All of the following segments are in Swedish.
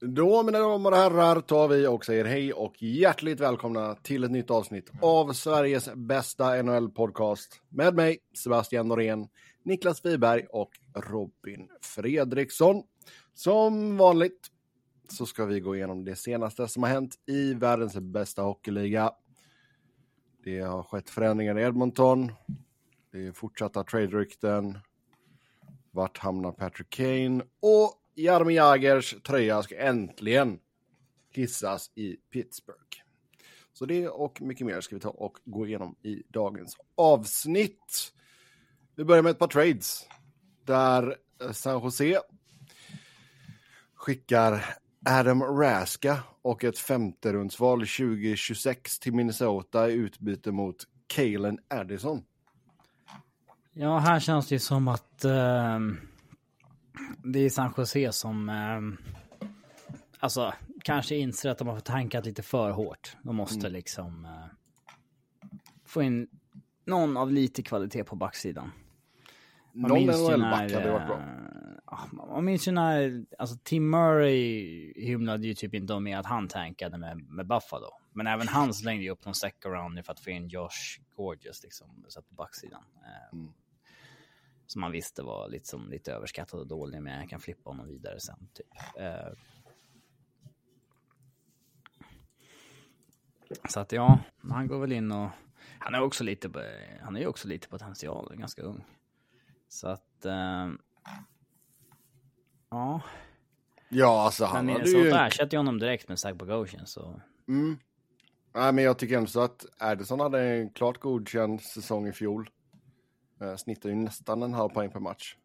Då mina damer och herrar tar vi och säger hej och hjärtligt välkomna till ett nytt avsnitt av Sveriges bästa NHL-podcast med mig Sebastian Norén, Niklas Wiberg och Robin Fredriksson. Som vanligt så ska vi gå igenom det senaste som har hänt i världens bästa hockeyliga. Det har skett förändringar i Edmonton. Det är fortsatta trade-rykten. Vart hamnar Patrick Kane? Och Jaromir Jagers tröja ska äntligen hissas i Pittsburgh. Så det och mycket mer ska vi ta och gå igenom i dagens avsnitt. Vi börjar med ett par trades. Där eh, San Jose skickar Adam Raska och ett femte rundsval 2026 till Minnesota i utbyte mot Kalen Addison. Ja, här känns det som att uh, det är San Jose som uh, alltså kanske inser att de har tankat lite för hårt. De måste mm. liksom uh, få in någon av lite kvalitet på backsidan. Man någon NHL-back hade varit bra. Man minns ju när, alltså Tim Murray hymlade ju typ inte om med att han tankade med, med Buffalo. Men även han slängde ju upp någon second round för att få in Josh Gorgeous liksom, så på backsidan. Mm som man visste var lite, som, lite överskattad och dålig, men jag kan flippa honom vidare sen. Typ. Eh. Så att ja, han går väl in och han är också lite, han är ju också lite potential, ganska ung. Så att, eh, ja. Ja, alltså han men hade ju... ersätter ju honom direkt med Zach Bogosian, så. Mm. Nej, men jag tycker ändå så att Addison hade en klart godkänd säsong i fjol. Eh, snittar ju nästan en halv poäng per match.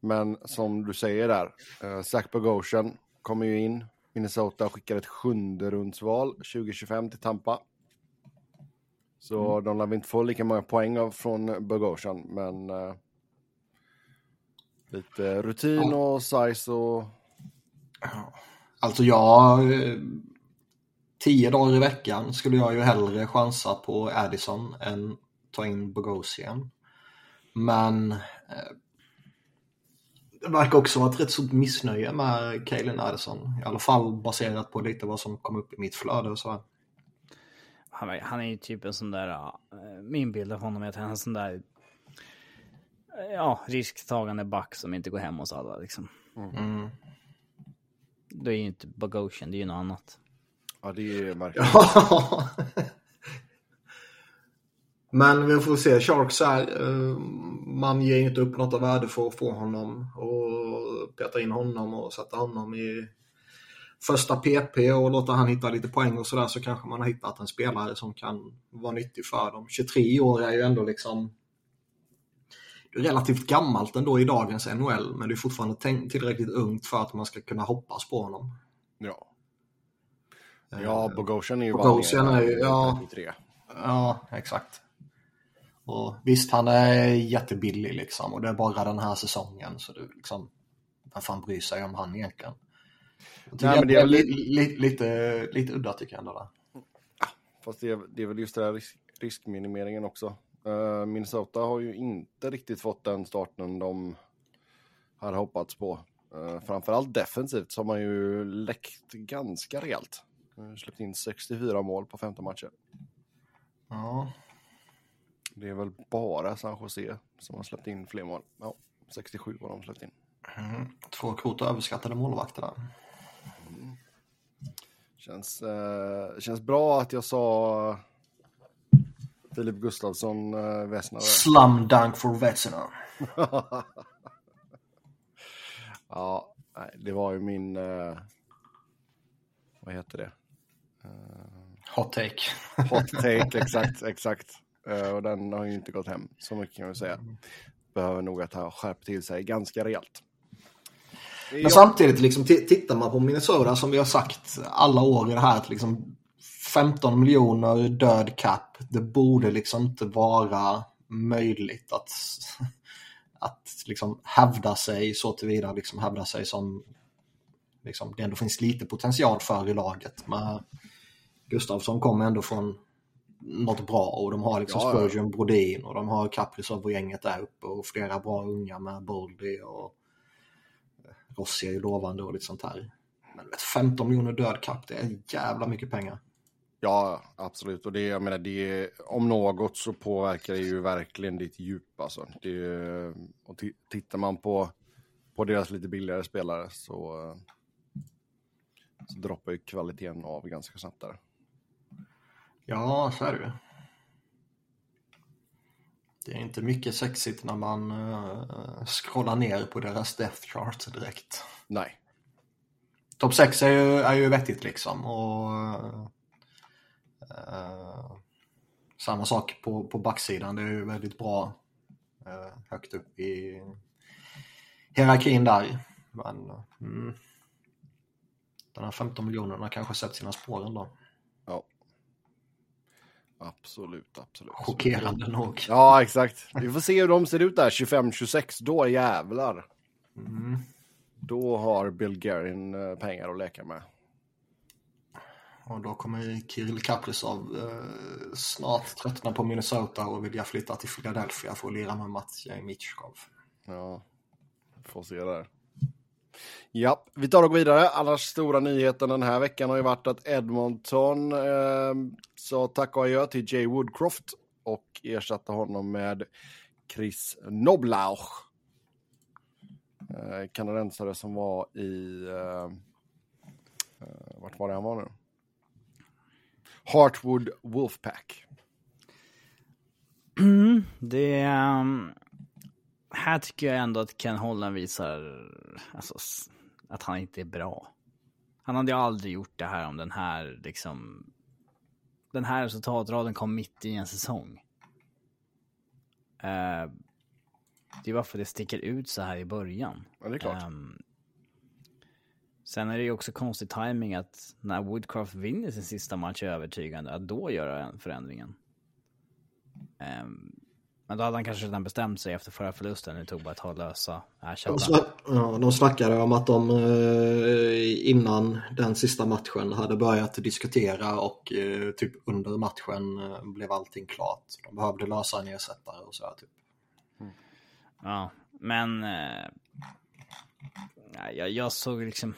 Men som du säger där, eh, Zach Bogosian kommer ju in. Minnesota skickar ett sjunde rundsval 2025 till Tampa. Så mm. de lär inte få lika många poäng av, från Bogosian, men eh, lite rutin och size och... Alltså jag... Tio dagar i veckan skulle jag ju hellre chansa på Addison än ta in Bogosian. Men eh, det verkar också vara ett rätt stort missnöje med Kaelin Addison. I alla fall baserat på lite vad som kom upp i mitt flöde och så. Han, han är ju typ en sån där, uh, min bild av honom är att han är en sån där, uh, ja, risktagande back som inte går hem hos alla liksom. Mm. Det är ju inte Bogosian, det är ju något annat. Ja, det är märkligt. Men vi får se. Sharks är, eh, man ger inte upp något av värde för att få honom och peta in honom och sätta honom i första PP och låta han hitta lite poäng och sådär så kanske man har hittat en spelare som kan vara nyttig för dem. 23 år är ju ändå liksom relativt gammalt ändå i dagens NHL men det är fortfarande tillräckligt ungt för att man ska kunna hoppas på honom. Ja. Ja, eh, Bogosian är ju Bogosian är ju, ja, ja, exakt. Och visst, han är jättebillig liksom och det är bara den här säsongen så du liksom, vem fan bryr sig om han egentligen? Nej, men det är li, li, lite, lite udda tycker jag ändå. Där. Fast det är, det är väl just det här risk, riskminimeringen också. Uh, Minnesota har ju inte riktigt fått den starten de hade hoppats på. Uh, framförallt defensivt så har man ju läckt ganska rejält. Uh, släppt in 64 mål på 15 matcher. Ja, det är väl bara San Jose som har släppt in fler mål. Ja, 67 har de släppt in. Mm. Två kvota överskattade målvakter där. Mm. Känns, eh, känns bra att jag sa Filip Gustafsson eh, Vesna. Slum dunk for Vesna. ja, det var ju min... Eh, vad heter det? Uh, hot take. hot take, exakt, exakt. Eh, och den har ju inte gått hem, så mycket kan jag säga. Behöver nog att ha skärpt till sig ganska rejält. Men jag... samtidigt, liksom, tittar man på Minnesota som vi har sagt alla år i det här, att liksom 15 miljoner död cap, det borde liksom inte vara möjligt att, att liksom hävda sig så tillvida, liksom hävda sig som liksom, det ändå finns lite potential för i laget. Men Gustavsson kommer ändå från något bra och de har liksom ja, Spurgeon, ja. Brodin och de har Kaprizov och gänget där uppe och flera bra unga med Boldy och Rossi är ju lovande och lite sånt här. Men vet, 15 miljoner död cap, det är jävla mycket pengar. Ja, absolut. Och det, jag menar, det, om något så påverkar det ju verkligen ditt djup. Alltså. Det, och tittar man på, på deras lite billigare spelare så, så droppar ju kvaliteten av ganska snabbt där. Ja, så är det ju. Det är inte mycket sexigt när man uh, scrollar ner på deras death chart direkt. Nej. Topp 6 är ju, är ju vettigt liksom. Och, uh, samma sak på, på backsidan. Det är ju väldigt bra uh, högt upp i hierarkin där. Men mm, den här 15 miljonerna kanske sett sina spår ändå. Absolut, absolut. Chockerande nog. Ja, exakt. Vi får se hur de ser ut där 25-26. Då jävlar. Mm. Då har Bill Guerin eh, pengar att leka med. Och då kommer Kirill Kaprizov eh, snart tröttna på Minnesota och vilja flytta till Philadelphia för att lira med Matjej Mitchkov. Ja, får se där. Ja, vi tar och går vidare. Annars stora nyheten den här veckan har ju varit att Edmonton eh, sa tack och adjö till Jay Woodcroft och ersatte honom med Chris Noblauch. Eh, kanadensare som var i... Eh, eh, vart var det han var nu? Hartwood Wolfpack. Mm, det... Um, här tycker jag ändå att Ken Holland visar alltså, att han inte är bra. Han hade ju aldrig gjort det här om den här liksom... Den här resultatraden kom mitt i en säsong. Uh, det är varför det sticker ut så här i början. Ja, det är klart. Um, sen är det ju också konstig timing att när Woodcraft vinner sin sista match övertygande, att då göra förändringen. Um, men då hade han kanske redan bestämt sig efter förra förlusten. Det tog bara ett tag att lösa ersättaren. Ja, de snackade om att de eh, innan den sista matchen hade börjat diskutera och eh, typ under matchen eh, blev allting klart. De behövde lösa en ersättare och så typ. Mm. Ja, men jag, jag såg liksom...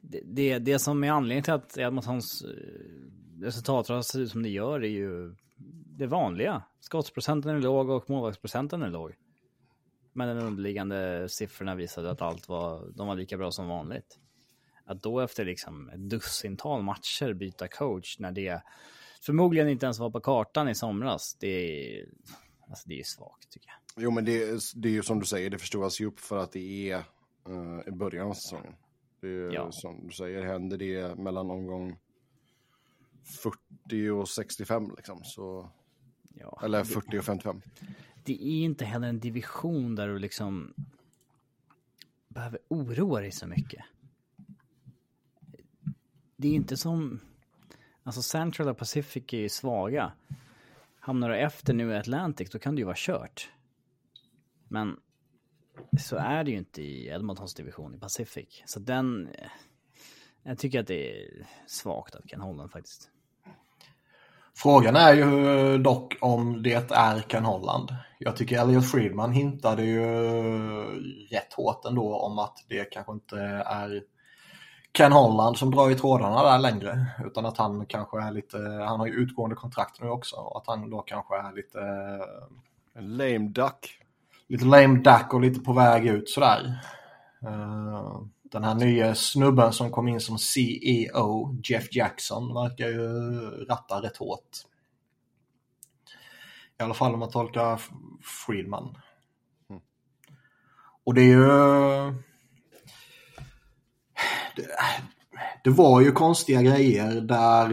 Det, det, det som är anledningen till att Edmontons resultat ser ut som det gör är ju det vanliga. Skottsprocenten är låg och målvaktsprocenten är låg. Men den underliggande siffrorna visade att allt var, de var lika bra som vanligt. Att då efter liksom ett dussintal matcher byta coach när det förmodligen inte ens var på kartan i somras, det är, alltså det är svagt tycker jag. Jo, men det, det är ju som du säger, det förstoras ju upp för att det är uh, i början av säsongen. Det är, ja. Som du säger, händer det mellan omgång 40 och 65 liksom, så Ja, Eller 40 det, och 55. Det är inte heller en division där du liksom behöver oroa dig så mycket. Det är inte som... Alltså Central och Pacific är ju svaga. Hamnar du efter nu i Atlantic, då kan det ju vara kört. Men så är det ju inte i Edmontons division i Pacific. Så den... Jag tycker att det är svagt av Ken Holland faktiskt. Frågan är ju dock om det är Ken Holland. Jag tycker Elliot Friedman hintade ju rätt hårt ändå om att det kanske inte är Ken Holland som drar i trådarna där längre. Utan att han kanske är lite, han har ju utgående kontrakt nu också. Och att han då kanske är lite... En lame duck. Lite lame duck och lite på väg ut sådär. Uh, den här nya snubben som kom in som CEO, Jeff Jackson, verkar ju ratta rätt hårt. I alla fall om man tolkar Friedman. Mm. Och det är ju... Det, det var ju konstiga grejer där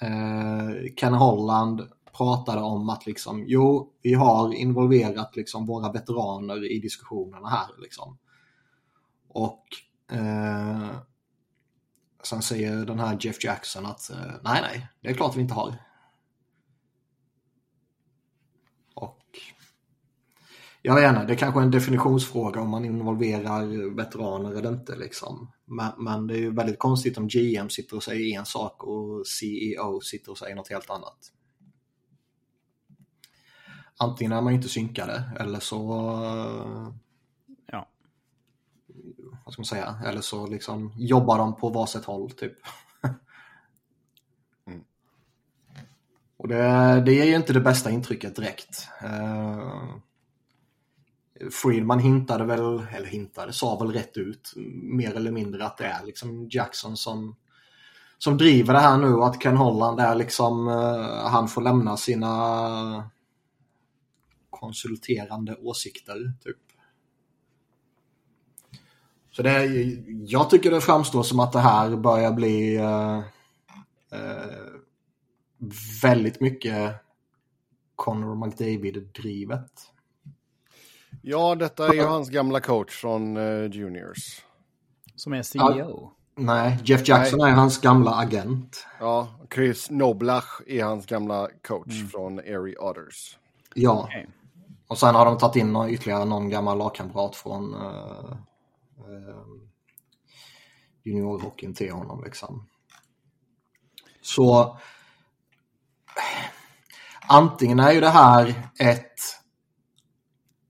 eh, Ken Holland pratade om att liksom, jo, vi har involverat liksom våra veteraner i diskussionerna här. Liksom. Och Eh, sen säger den här Jeff Jackson att eh, nej, nej, det är klart vi inte har. Och jag vet inte, det är kanske en definitionsfråga om man involverar veteraner eller inte. Liksom. Men, men det är ju väldigt konstigt om GM sitter och säger en sak och CEO sitter och säger något helt annat. Antingen är man inte synkade eller så eh, vad ska man säga, eller så liksom jobbar de på varsitt håll typ. Mm. Och det, det ger ju inte det bästa intrycket direkt. Uh, Friedman hintade väl, eller hintade, sa väl rätt ut mer eller mindre att det är liksom Jackson som, som driver det här nu och att Ken Holland är liksom, uh, han får lämna sina konsulterande åsikter typ. Så det är, jag tycker det framstår som att det här börjar bli uh, uh, väldigt mycket Conor McDavid-drivet. Ja, detta är ju hans gamla coach från uh, Juniors. Som är CEO? Nej, Jeff Jackson Nej. är hans gamla agent. Ja, Chris Noblach är hans gamla coach mm. från Erie Otters. Ja, okay. och sen har de tagit in ytterligare någon gammal lagkamrat från uh, Ehm, juniorhockeyn till honom. Liksom. Så antingen är ju det här ett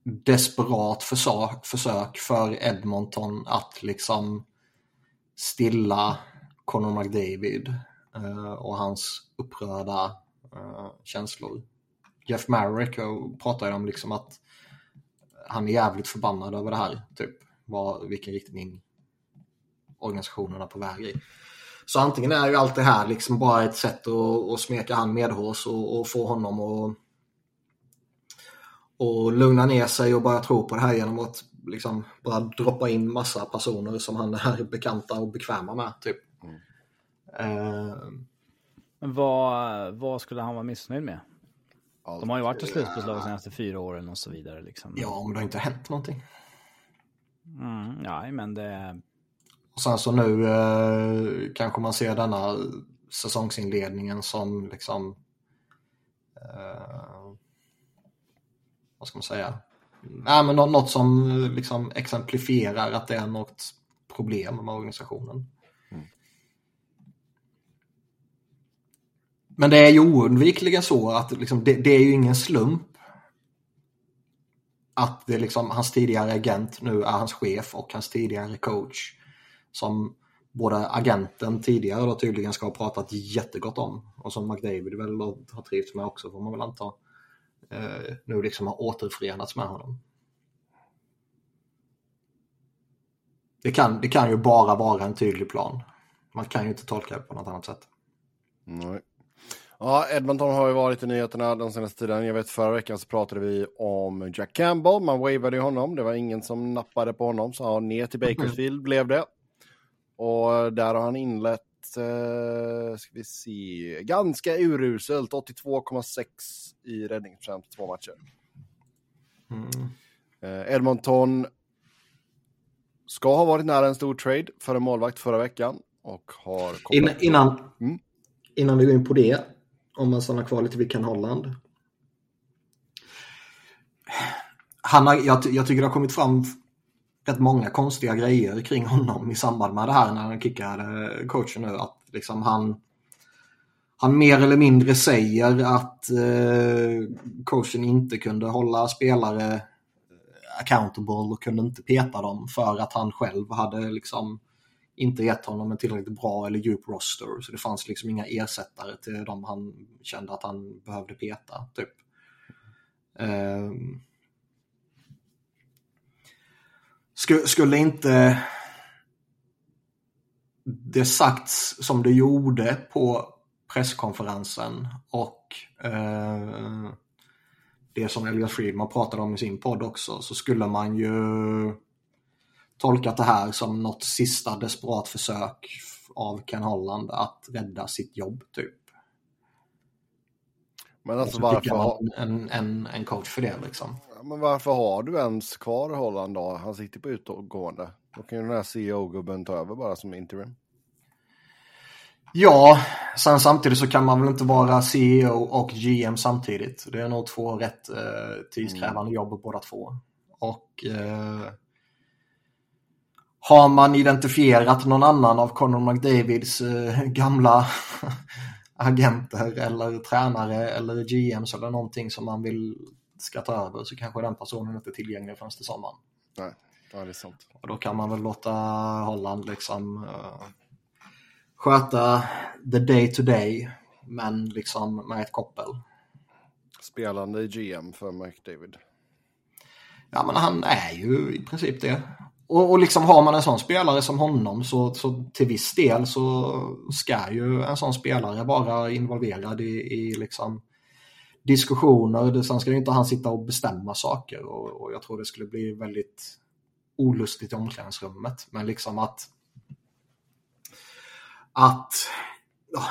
desperat försök, för Edmonton att liksom stilla Conor McDavid eh, och hans upprörda eh, känslor. Jeff Marek pratar ju om liksom att han är jävligt förbannad över det här, typ vad, vilken riktning organisationen är på väg i. Så antingen är ju allt det här liksom bara ett sätt att, att smeka han medhårs och, och få honom att och lugna ner sig och börja tro på det här genom att liksom bara droppa in massa personer som han är bekanta och bekväma med. Typ. Mm. Uh, Men vad, vad skulle han vara missnöjd med? Allt. De har ju varit i slutspelslag de senaste fyra åren och så vidare. Liksom. Ja, men det har inte hänt någonting. Mm, ja, men det... Och sen så nu eh, kanske man ser denna säsongsinledningen som liksom eh, vad ska man säga? Nej, men något som liksom exemplifierar att det är något problem med organisationen. Mm. Men det är ju oundvikligen så att liksom, det, det, är ju ingen slump att det liksom, hans tidigare agent nu är hans chef och hans tidigare coach som både agenten tidigare då tydligen ska ha pratat jättegott om och som McDavid väl har trivts med också får man väl anta eh, nu liksom har återförenats med honom. Det kan, det kan ju bara vara en tydlig plan. Man kan ju inte tolka det på något annat sätt. Nej. Ja, Edmonton har ju varit i nyheterna den senaste tiden. Jag vet förra veckan så pratade vi om Jack Campbell. Man wavade ju honom. Det var ingen som nappade på honom. Så ja, ner till Bakersfield mm. blev det. Och där har han inlett eh, ska vi se, ganska uruselt, 82,6 i räddningsprocent två matcher. Mm. Eh, Edmonton ska ha varit nära en stor trade för en målvakt förra veckan och har In, innan, mm. innan vi går in på det, om man stannar kvar lite vid Ken Holland. Han har, jag, jag tycker det har kommit fram rätt många konstiga grejer kring honom i samband med det här när han kickade coachen nu. Att liksom han, han mer eller mindre säger att eh, coachen inte kunde hålla spelare accountable och kunde inte peta dem för att han själv hade liksom inte gett honom en tillräckligt bra eller djup roster. Så det fanns liksom inga ersättare till dem han kände att han behövde peta. Typ. Um, skulle inte det sagts som det gjorde på presskonferensen och eh, det som Elias Friedman pratade om i sin podd också så skulle man ju tolkat det här som något sista desperat försök av Ken Holland att rädda sitt jobb typ. Men alltså varför har... En, en, en coach för det liksom. Men varför har du ens kvar Holland då? Han sitter på utgående. Då kan ju den här CEO-gubben ta över bara som interim. Ja, sen samtidigt så kan man väl inte vara CEO och GM samtidigt. Det är nog två rätt eh, tidskrävande mm. jobb båda två. Och eh, har man identifierat någon annan av Conor McDavids eh, gamla agenter eller tränare eller GMs eller någonting som man vill ska ta över så kanske den personen inte är tillgänglig förrän till sommaren. Nej. Ja, det är sant. Och då kan man väl låta Holland liksom uh, sköta the day to day, men liksom med ett koppel. Spelande GM för McDavid. Ja, men han är ju i princip det. Och, och liksom har man en sån spelare som honom så, så till viss del så ska ju en sån spelare vara involverad i, i liksom diskussioner. Sen ska ju inte han sitta och bestämma saker och, och jag tror det skulle bli väldigt olustigt i omklädningsrummet. Men liksom att att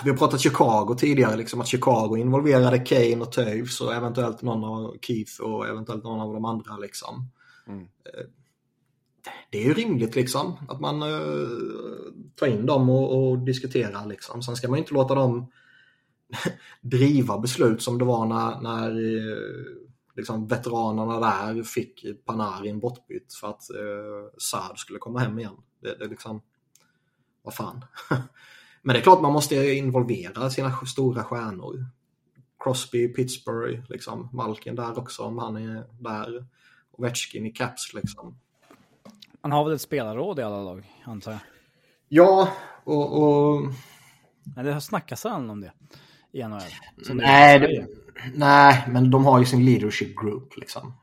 vi har pratat Chicago tidigare, liksom att Chicago involverade Kane och Toews och eventuellt någon av Keith och eventuellt någon av de andra. Liksom. Mm. Det är ju rimligt liksom att man eh, tar in dem och, och diskuterar. Liksom. Sen ska man inte låta dem driva beslut som det var när, när eh, liksom, veteranerna där fick Panarin bortbytt för att eh, Saad skulle komma hem igen. Det, det liksom, vad fan. Men det är klart man måste involvera sina stora stjärnor. Crosby, Pittsburgh, liksom. Malkin där också om han är där. Och i Caps liksom. Han har väl ett spelarråd i alla lag, antar jag? Ja, och... och... Nej, det har snackats om det i NHL. Nej, det, nej, men de har ju sin leadership group liksom.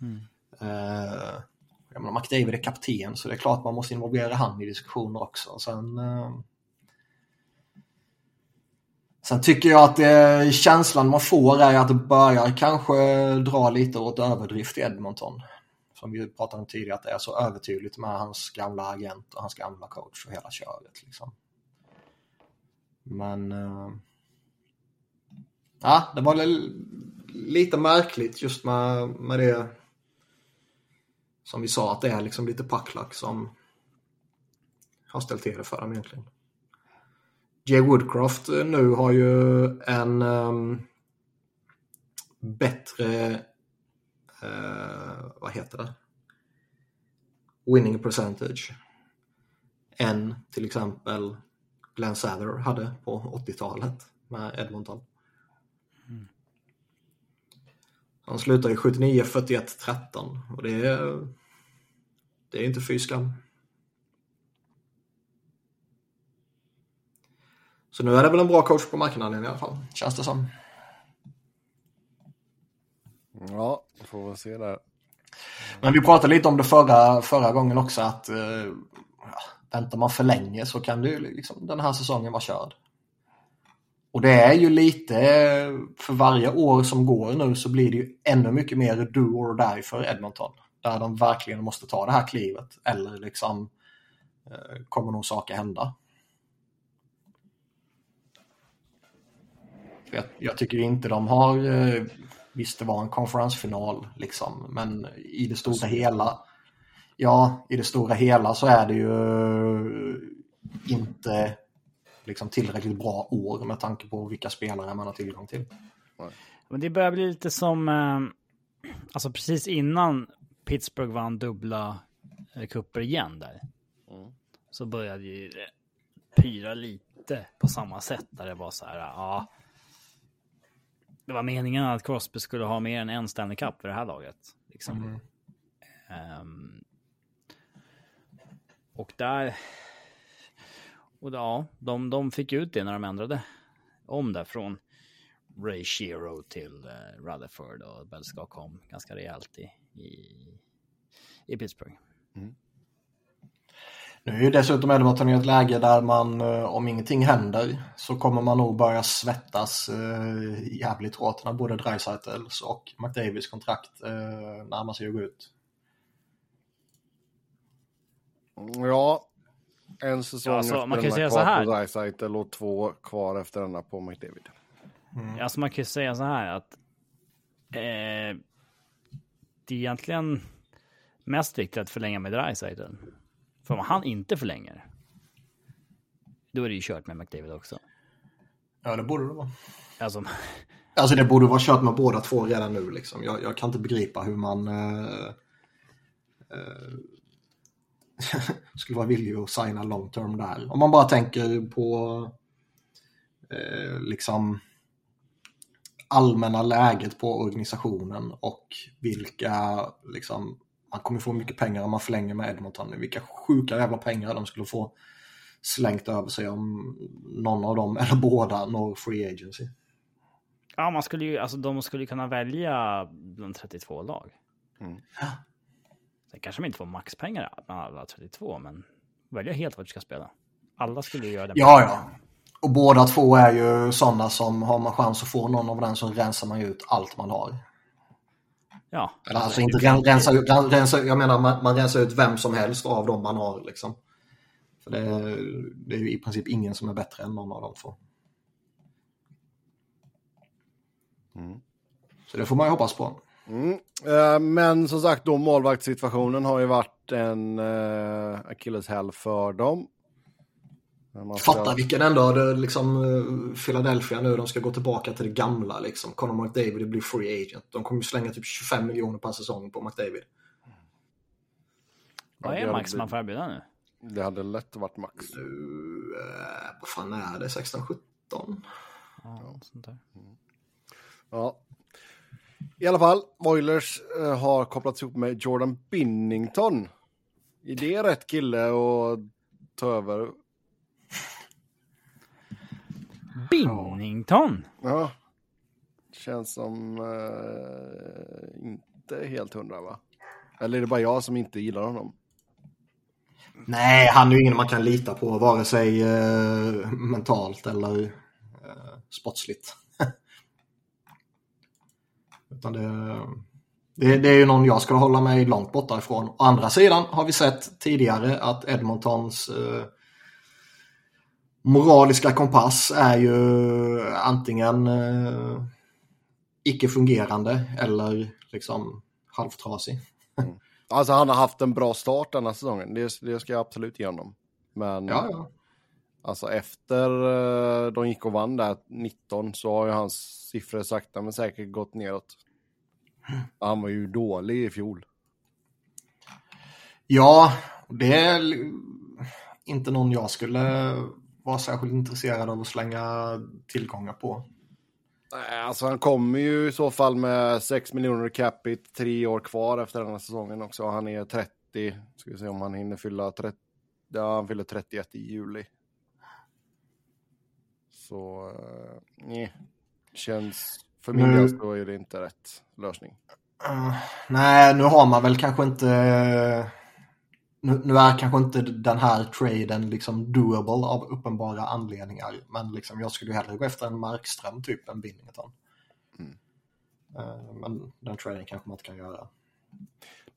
Mm. Uh, jag menar, McDavid är kapten så det är klart man måste involvera han i diskussioner också. Sen, uh, sen tycker jag att det, känslan man får är att det börjar kanske dra lite åt överdrift i Edmonton som vi pratade om tidigare, att det är så övertydligt med hans gamla agent och hans gamla coach och hela köret. Liksom. Men... Uh, ja, det var lite märkligt just med, med det som vi sa, att det är liksom lite packlack som har ställt till det för dem egentligen. Jay Woodcroft eh, nu har ju en um, bättre eh, vad heter det? Winning percentage än till exempel Glenn Sather hade på 80-talet med Edmonton. Mm. Han slutar i 79, 41, 13 och det är, det är inte fy skam. Så nu är det väl en bra coach på marknaden i alla fall, känns det som. Ja, får vi se där. Men vi pratade lite om det förra, förra gången också att eh, väntar man för länge så kan du liksom den här säsongen vara körd. Och det är ju lite, för varje år som går nu så blir det ju ännu mycket mer do or die för Edmonton. Där de verkligen måste ta det här klivet eller liksom eh, kommer nog saker hända. Jag, jag, tycker inte de har Eh, Visst, det var en konferensfinal liksom, men i det stora hela, ja, i det stora hela så är det ju inte liksom tillräckligt bra år med tanke på vilka spelare man har tillgång till. Men det börjar bli lite som, eh, alltså precis innan Pittsburgh vann dubbla eh, kupper igen där. Mm. Så började ju det pyra lite på samma sätt där det var så här, ja, det var meningen att Crosby skulle ha mer än en Stanley Cup för det här laget. Liksom. Mm. Um, och där... Och ja, de, de fick ut det när de ändrade om det från Ray Shero till uh, Rutherford och Belska kom ganska rejält i, i, i Pittsburgh. Mm. Nu är ju dessutom Edmonton i ett läge där man, eh, om ingenting händer, så kommer man nog börja svettas eh, jävligt hårt när både Dreisaitls och McDavids kontrakt eh, närmar sig att gå ut. Ja, en säsong ja, alltså, efter man kan säga så här. på Dreisaitl och två kvar efter denna på McDavid. Mm. Alltså man kan ju säga så här att eh, det är egentligen mest viktigt att förlänga med Dreisaitl. För om han inte förlänger, då är det ju kört med McDavid också. Ja, det borde det vara. Alltså, alltså det borde vara kört med båda två redan nu. Liksom. Jag, jag kan inte begripa hur man uh, uh, skulle vara villig att signa long term där. Om man bara tänker på uh, liksom allmänna läget på organisationen och vilka liksom, man kommer få mycket pengar om man förlänger med Edmonton. Vilka sjuka jävla pengar de skulle få slängt över sig om någon av dem eller båda når free agency. Ja, man skulle ju, alltså de skulle kunna välja bland 32 lag. Mm. Sen kanske de inte får maxpengar bland alla 32, men välja helt vad du ska spela. Alla skulle ju göra det. Ja, ja. Och båda två är ju sådana som har man chans att få någon av den så rensar man ju ut allt man har. Ja. Eller alltså inte ren, rensa ut, rensa, jag menar man, man rensar ut vem som helst av dem man har liksom. För det, det är ju i princip ingen som är bättre än någon av de två. Mm. Så det får man ju hoppas på. Mm. Eh, men som sagt, då målvaktssituationen har ju varit en uh, akilleshäl för dem. Ska- Fatta vilken ändå, liksom eh, Philadelphia nu, de ska gå tillbaka till det gamla liksom. Conor McDavid blir free agent. De kommer ju slänga typ 25 miljoner per säsong på McDavid. Vad är max man får erbjuda nu? Det hade lätt varit max. Nu, eh, vad fan är det? 16-17? Ja, sånt där. Ja. I alla fall, Oilers eh, har kopplats ihop med Jordan Binnington. Är det rätt kille att ta över? Binnington! Ja. Känns som eh, inte helt hundra va? Eller är det bara jag som inte gillar honom? Nej, han är ju ingen man kan lita på vare sig eh, mentalt eller eh, sportsligt. Utan det, det, det är ju någon jag skulle hålla mig långt borta ifrån. Å andra sidan har vi sett tidigare att Edmontons eh, moraliska kompass är ju antingen eh, icke-fungerande eller liksom halvtrasig. Alltså han har haft en bra start denna säsongen. Det, det ska jag absolut ge honom. Men Ja, ja. alltså efter eh, de gick och vann där 19 så har ju hans siffror sakta men säkert gått neråt. Han var ju dålig i fjol. Ja, det är inte någon jag skulle vara särskilt intresserad av att slänga tillgångar på. Nej, Alltså han kommer ju i så fall med 6 miljoner capita, tre år kvar efter den här säsongen också. Han är 30, ska vi se om han hinner fylla 30, ja han fyller 31 i juli. Så, uh, nej, känns, för min del så är det inte rätt lösning. Eh, nej, nu har man väl kanske inte... Nu, nu är kanske inte den här traden liksom doable av uppenbara anledningar. Men liksom, jag skulle ju hellre gå efter en Markström typ än Binnington. Mm. Eh, men den traden kanske man inte kan göra.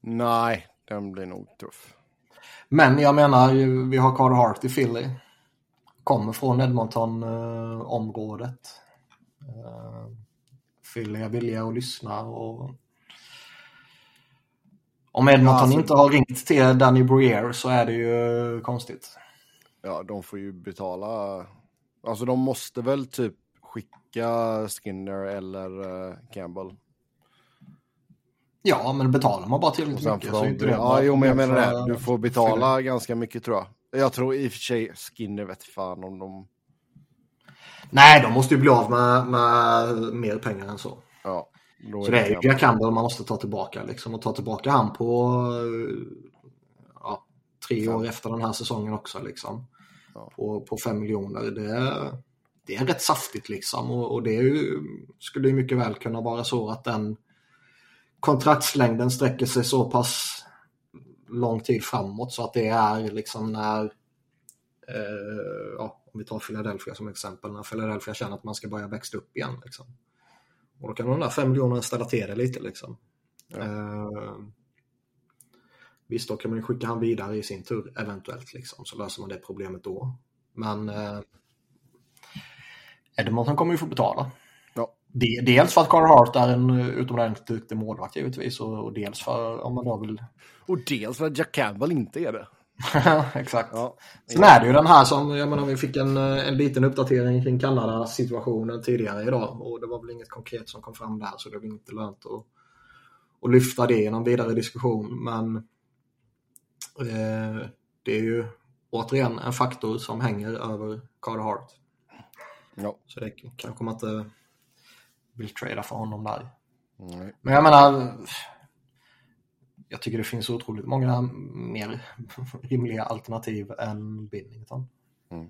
Nej, den blir nog tuff. Men jag menar, vi har Carter Hart i Philly. Kommer från Edmonton-området. Uh, Philly är villiga att lyssna och om Edmonton Ja, alltså- inte har ringt till Danny Briere så är det ju konstigt. Ja, de får ju betala. Alltså de måste väl typ skicka Skinner eller eh, Campbell. Ja, men betalar man bara tillräckligt mycket får så är de, inte det ja, jo, men jag menar för- det. Du får betala ganska mycket tror jag. Jag tror i och för sig Skinner vet fan om de... Nej, de måste ju bli av med, med mer pengar än så. Ja, då Så det är ju Campbell. Jack Campbell man måste ta tillbaka liksom. Och ta tillbaka han på ja, tre år efter den här säsongen också liksom. Ja. På, på fem miljoner. Det, är- det är rätt saftigt liksom. Och, och det ju, skulle ju mycket väl kunna vara så att den kontraktslängden sträcker sig så pass lång tid framåt så att det är liksom när eh, ja, om vi tar Philadelphia som exempel, när Philadelphia känner att man ska börja växa upp igen. Liksom. Och då kan de där fem miljonerna ställa till det lite liksom. Ja. Eh, visst, då kan man ju skicka han vidare i sin tur eventuellt liksom, så löser man det problemet då. Men eh, Edmonton kommer ju få betala. Ja. De, dels för att Carter Hart är en utomordentligt duktig målvakt givetvis och, och dels för om man då vill... Och dels för att Jack Campbell inte är det. Exakt. Ja. Sen är det ju den här som, jag menar vi fick en, eh, en liten uppdatering kring Kanada-situationen tidigare idag och det var väl inget konkret som kom fram där så det är väl inte lönt att, att lyfta det i någon vidare diskussion men eh, det är ju återigen en faktor som hänger över Carter Hart. Ja. Så det kanske man inte vill trada för honom där. Nej. Men jag menar, jag tycker det finns otroligt många mer rimliga alternativ än Binnington. Mm.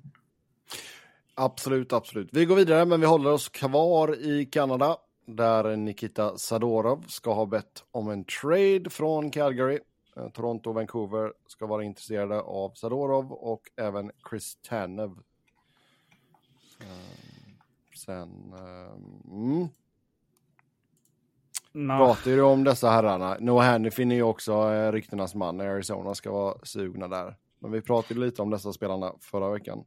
Absolut, absolut. Vi går vidare, men vi håller oss kvar i Kanada där Nikita Sadorov ska ha bett om en trade från Calgary. Eh, Toronto och Vancouver ska vara intresserade av Sadorov och även Chris Tanev. Eh, sen... eh, mm. Nå, pratar ju om dessa herrarna. Noah Hannifin är ju också eh, ryktenas man. Arizona ska vara sugna där. Men vi pratade lite om dessa spelarna förra veckan.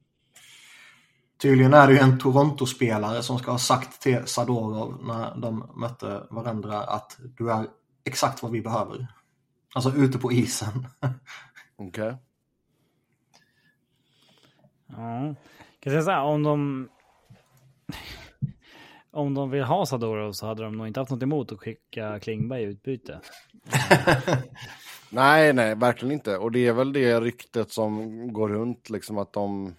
Tydligen är det ju en Toronto-spelare som ska ha sagt till Sadorov när de mötte varandra att du är exakt vad vi behöver. Alltså ute på isen. Okej. ja. Kan jag säga så här, om de... Om de vill ha Sadorov så hade de nog inte haft något emot att skicka Klingberg i utbyte. Nej, nej, verkligen inte. Och det är väl det ryktet som går runt, liksom att de...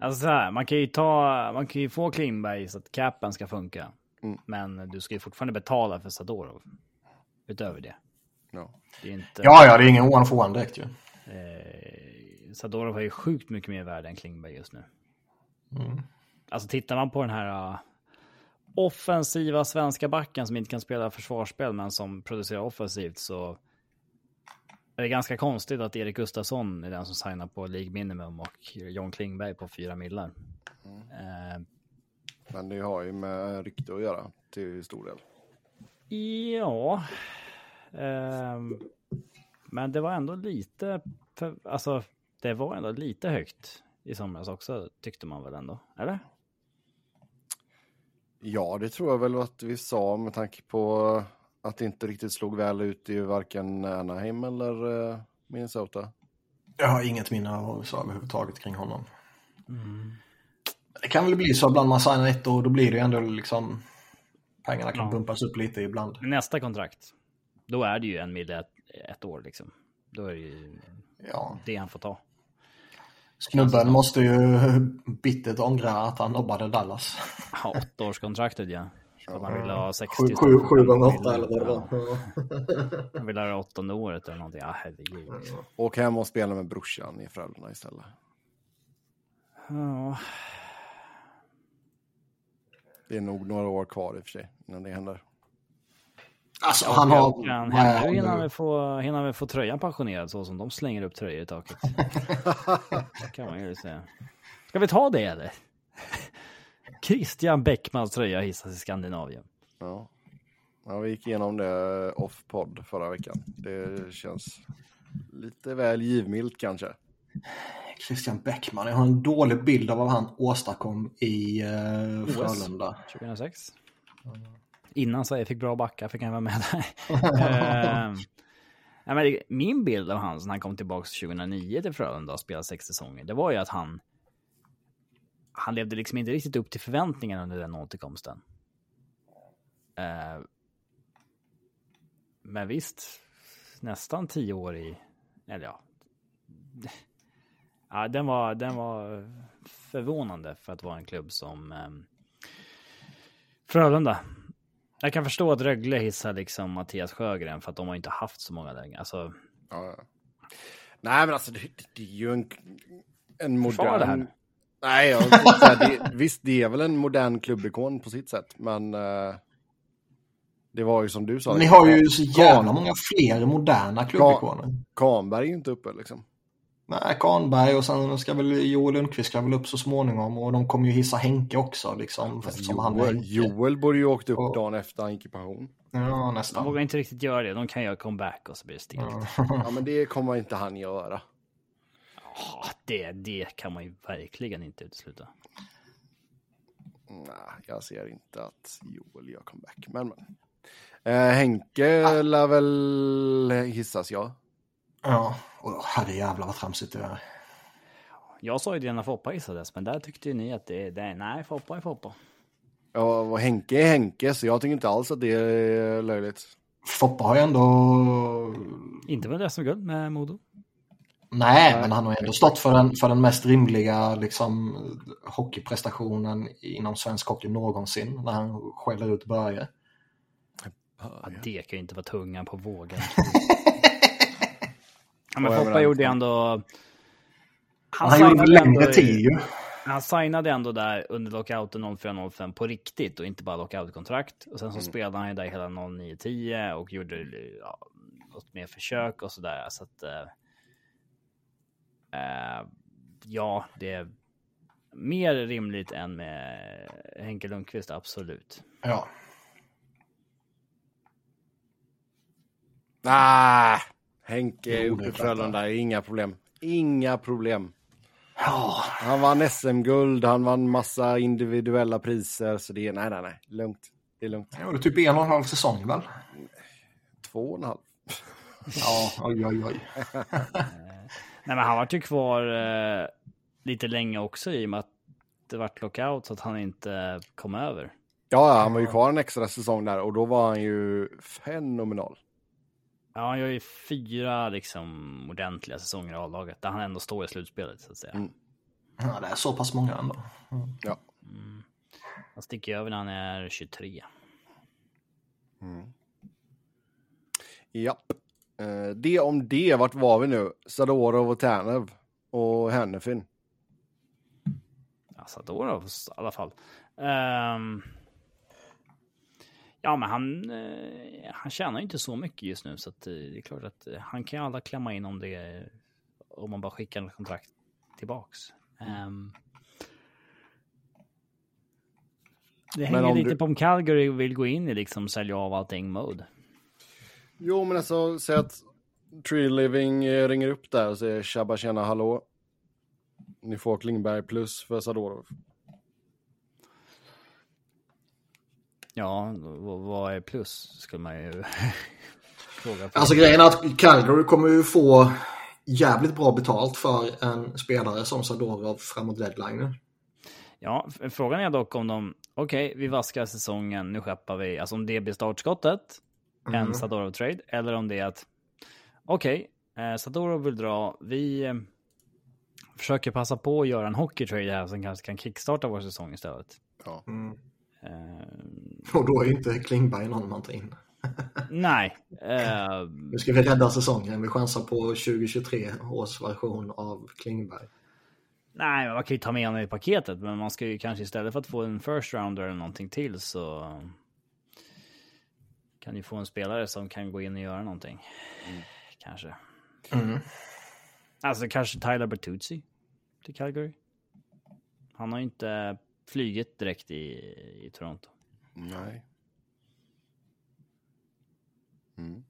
Alltså så här, man kan ju ta, man kan ju få Klingberg så att capen ska funka. Mm. Men du ska ju fortfarande betala för Sadorov. Utöver det. Ja. Det är inte... Ja, ja, det är ingen one for one direkt ju. Eh, Sadorov har ju sjukt mycket mer värde än Klingberg just nu. Mm. Alltså tittar man på den här uh, offensiva svenska backen som inte kan spela försvarsspel men som producerar offensivt så är det ganska konstigt att Erik Gustafsson är den som signar på League Minimum och John Klingberg på fyra millar. Eh, Men det har ju med rykte att göra till stor del. Ja. Ehm, men det var ändå lite, för, alltså det var ändå lite högt i somras också tyckte man väl ändå, eller? Ja, det tror jag väl att vi sa med tanke på att det inte riktigt slog väl ut i varken Anaheim eller eh, Minnesota. Jag har inget minne av vad vi sa överhuvudtaget kring honom. Det kan väl bli så ibland man signar ett år, då blir det ju ändå liksom pengarna kan Ja. bumpas upp lite ibland. Nästa kontrakt, då är det ju en mille ett, ett år liksom. Då är det ju Ja. det han får ta. Snubben måste ju bittert ångra att han nobbade Dallas. Ja, åttaårskontraktet ja. För att man vill ha 60 Sju, sju, sju gånger åtta eller vad det var. Ja, man vill ha det åttonde året eller någonting. Ja, herregud. Och hem och spela med brorsan i Frölunda istället. Ja, Det är nog några år kvar i och för sig innan det händer. Alltså han har... kan hända han hinner nu? väl få, hinner väl få tröjan pensionerad så som de slänger upp tröjor i taket. Det kan man ju säga. Ska vi ta det eller? Christian Bäckmans tröja hissas i Skandinavien. Ja. ja, vi gick igenom det off-podd förra veckan. Det känns lite väl givmilt kanske. Christian Bäckman. Jag har en dålig bild av vad han åstadkom i uh, Frölunda. 2006. Innan Sverige fick bra backar fick han vara med där. Ja, men det- min bild av han när han kom tillbaka 2009 till Frölunda och spelade sex säsonger, det var ju att han han levde liksom inte riktigt upp till förväntningarna under den återkomsten. Eh, men visst, nästan tio år i, eller ja. ja den, var, den var förvånande för att vara en klubb som ehm, Frölunda. Jag kan förstå att Rögle hissar liksom Mattias Sjögren för att de har inte haft så många lägen. Alltså, Ja. Nej, men alltså det, det är ju en, en Försvara det modern... här. Nej, jag, så här, det, visst, det är väl en modern klubbikon på sitt sätt, men eh, det var ju som du sa. Ni har ju så jävla många fler moderna klubbikoner. Kanberg är ju inte uppe liksom. Nej, Kahnberg och sen ska väl Joel Lundqvist ska väl upp så småningom och de kommer ju hissa Henke också liksom. Eftersom han är Joel, Henke. Joel borde ju åkt upp Och- dagen efter han gick i pension. Ja, de nästan. vågar inte riktigt göra det. De kan göra comeback och så blir det stelt. Ja. Ja, men det kommer inte han göra. Ah, det, det kan man ju verkligen inte utesluta. Nej, jag ser inte att Joel gör comeback. Men, men. Eh, Henke lär väl hissas, ja. Ja. Och herrejävlar vad tramsigt det är. Jag sa ju det när Foppa hissades, men där tyckte ju ni att det, det nej, Foppa är Foppa. ja. Och Henke är Henke, så jag tycker inte alls att det är löjligt. Foppa har ju ändå... Inte med SM-guld med Modo. Nej, men han har ändå stått för den, för den mest rimliga liksom, hockeyprestationen inom svensk hockey någonsin när han skäller ut Börje. Ja, det kan ju inte vara tungan på vågen. Ja, men Foppa gjorde ändå... Han, gjorde signade längre ändå- tid ju. Han signade ändå där under lockouten 04-05 på riktigt och inte bara lockoutkontrakt. Och sen så Mm. spelade han ju där hela 09-10 och gjorde ja, något mer försök och sådär. Så att... eh, eh, ja, det är mer rimligt än med Henke Lundqvist, absolut. Ja. Ah, Henke Jo, uppe i är. Frölunda, inga problem. Inga problem. Ja, Han vann SM-guld, han vann massa individuella priser, så det är, nej, nej, nej, lugnt. Det är lugnt. det var typ en och en halv säsong väl? Två och en halv. Ja, oj, oj, oj. Nej, men han var ju kvar eh, lite länge också i och med att det vart lockout så att han inte kom över. Ja, ja, han var ju kvar en extra säsong där och då var han ju fenomenal. Ja, han gör ju fyra liksom ordentliga säsonger i A-laget där han ändå står i slutspelet så att säga. Mm. Ja, det är så pass många ändå. Ja. Mm. Han sticker över när han är 23. Japp. Eh, det om det, vart var vi nu? Sadorov och Tärnev och Hennefin. Då då, i alla fall. Ehm, ja, men han, eh, han tjänar ju inte så mycket just nu så eh, det är klart att eh, han kan ju alla klämma in om det om man bara skickar ett kontrakt tillbaks. Ehm, det hänger lite du- på om Calgary vill gå in i liksom sälja av allting mode. Jo, men alltså, säg att Tree Living ringer upp där och säger tjabba tjena hallå. Ni får Klingberg plus för Sadorov. Ja, vad, är plus skulle man ju fråga. På. Alltså grejen är att Calgary kommer ju få jävligt bra betalt för en spelare som Sadorov framåt deadline. Ja, frågan är dock om de, okej, vi vaskar säsongen, nu skeppar vi, alltså om det blir startskottet, en Sadorov trade, eller om det är att, okej, eh, Sadorov vill dra, vi eh, försöker passa på att göra en hockeytrade här som kanske kan kickstarta vår säsong istället. Ja. Mm. Eh, Och då är inte Klingberg någon man tar in. nej, eh, Nu ska vi rädda säsongen. Vi chansar på 2023 års version av Klingberg. nej, man kan ju ta med honom i paketet, men man ska ju kanske istället för att få en first rounder eller någonting till så kan ju få en spelare som kan gå in och göra någonting. Kanske. Mm. Alltså kanske Tyler Bertuzzi till Calgary. Han har ju inte flugit direkt i, i Toronto. Nej. Mm.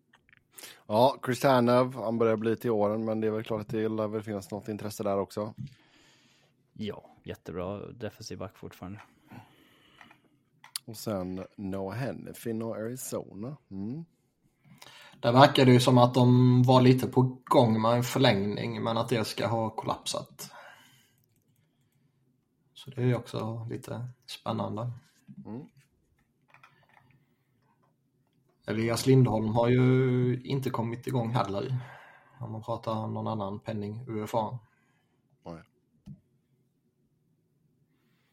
Ja, Chris Tanev, han börjar bli till åren, men det är väl klart att det lär väl finnas något intresse där också. Ja, jättebra defensiv back fortfarande. Och sen Noah Hennefin och Arizona. Mm. Där verkar det ju som att de var lite på gång med en förlängning men att det ska ha kollapsat. Så det är också lite spännande. Mm. Elias Lindholm har ju inte kommit igång heller. Om man pratar om någon annan penning UFA. Nej.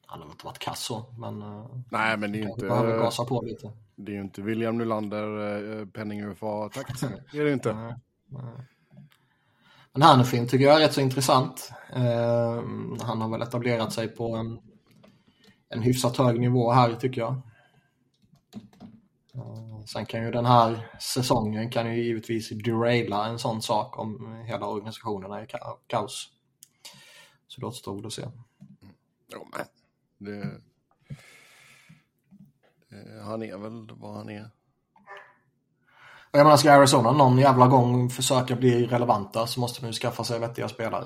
Han har inte varit kass men uh, Nej, men det är ju inte, behöver gasa på lite. det är ju inte William Nylander, eh, penning UFA-takt. Det är det inte. Nej, nej. Men Hanefin tycker jag är rätt så intressant. Eh, han har väl etablerat sig på en, en hyfsat hög nivå här tycker jag. Ehm, sen kan ju den här säsongen kan ju givetvis deraila en sån sak om hela organisationen är i kaos. Så det återstår att se. Jo, men det, han är väl vad han är. Och jag menar, ska Arizona någon jävla gång försöka bli relevanta så måste de ju skaffa sig vettiga spelare.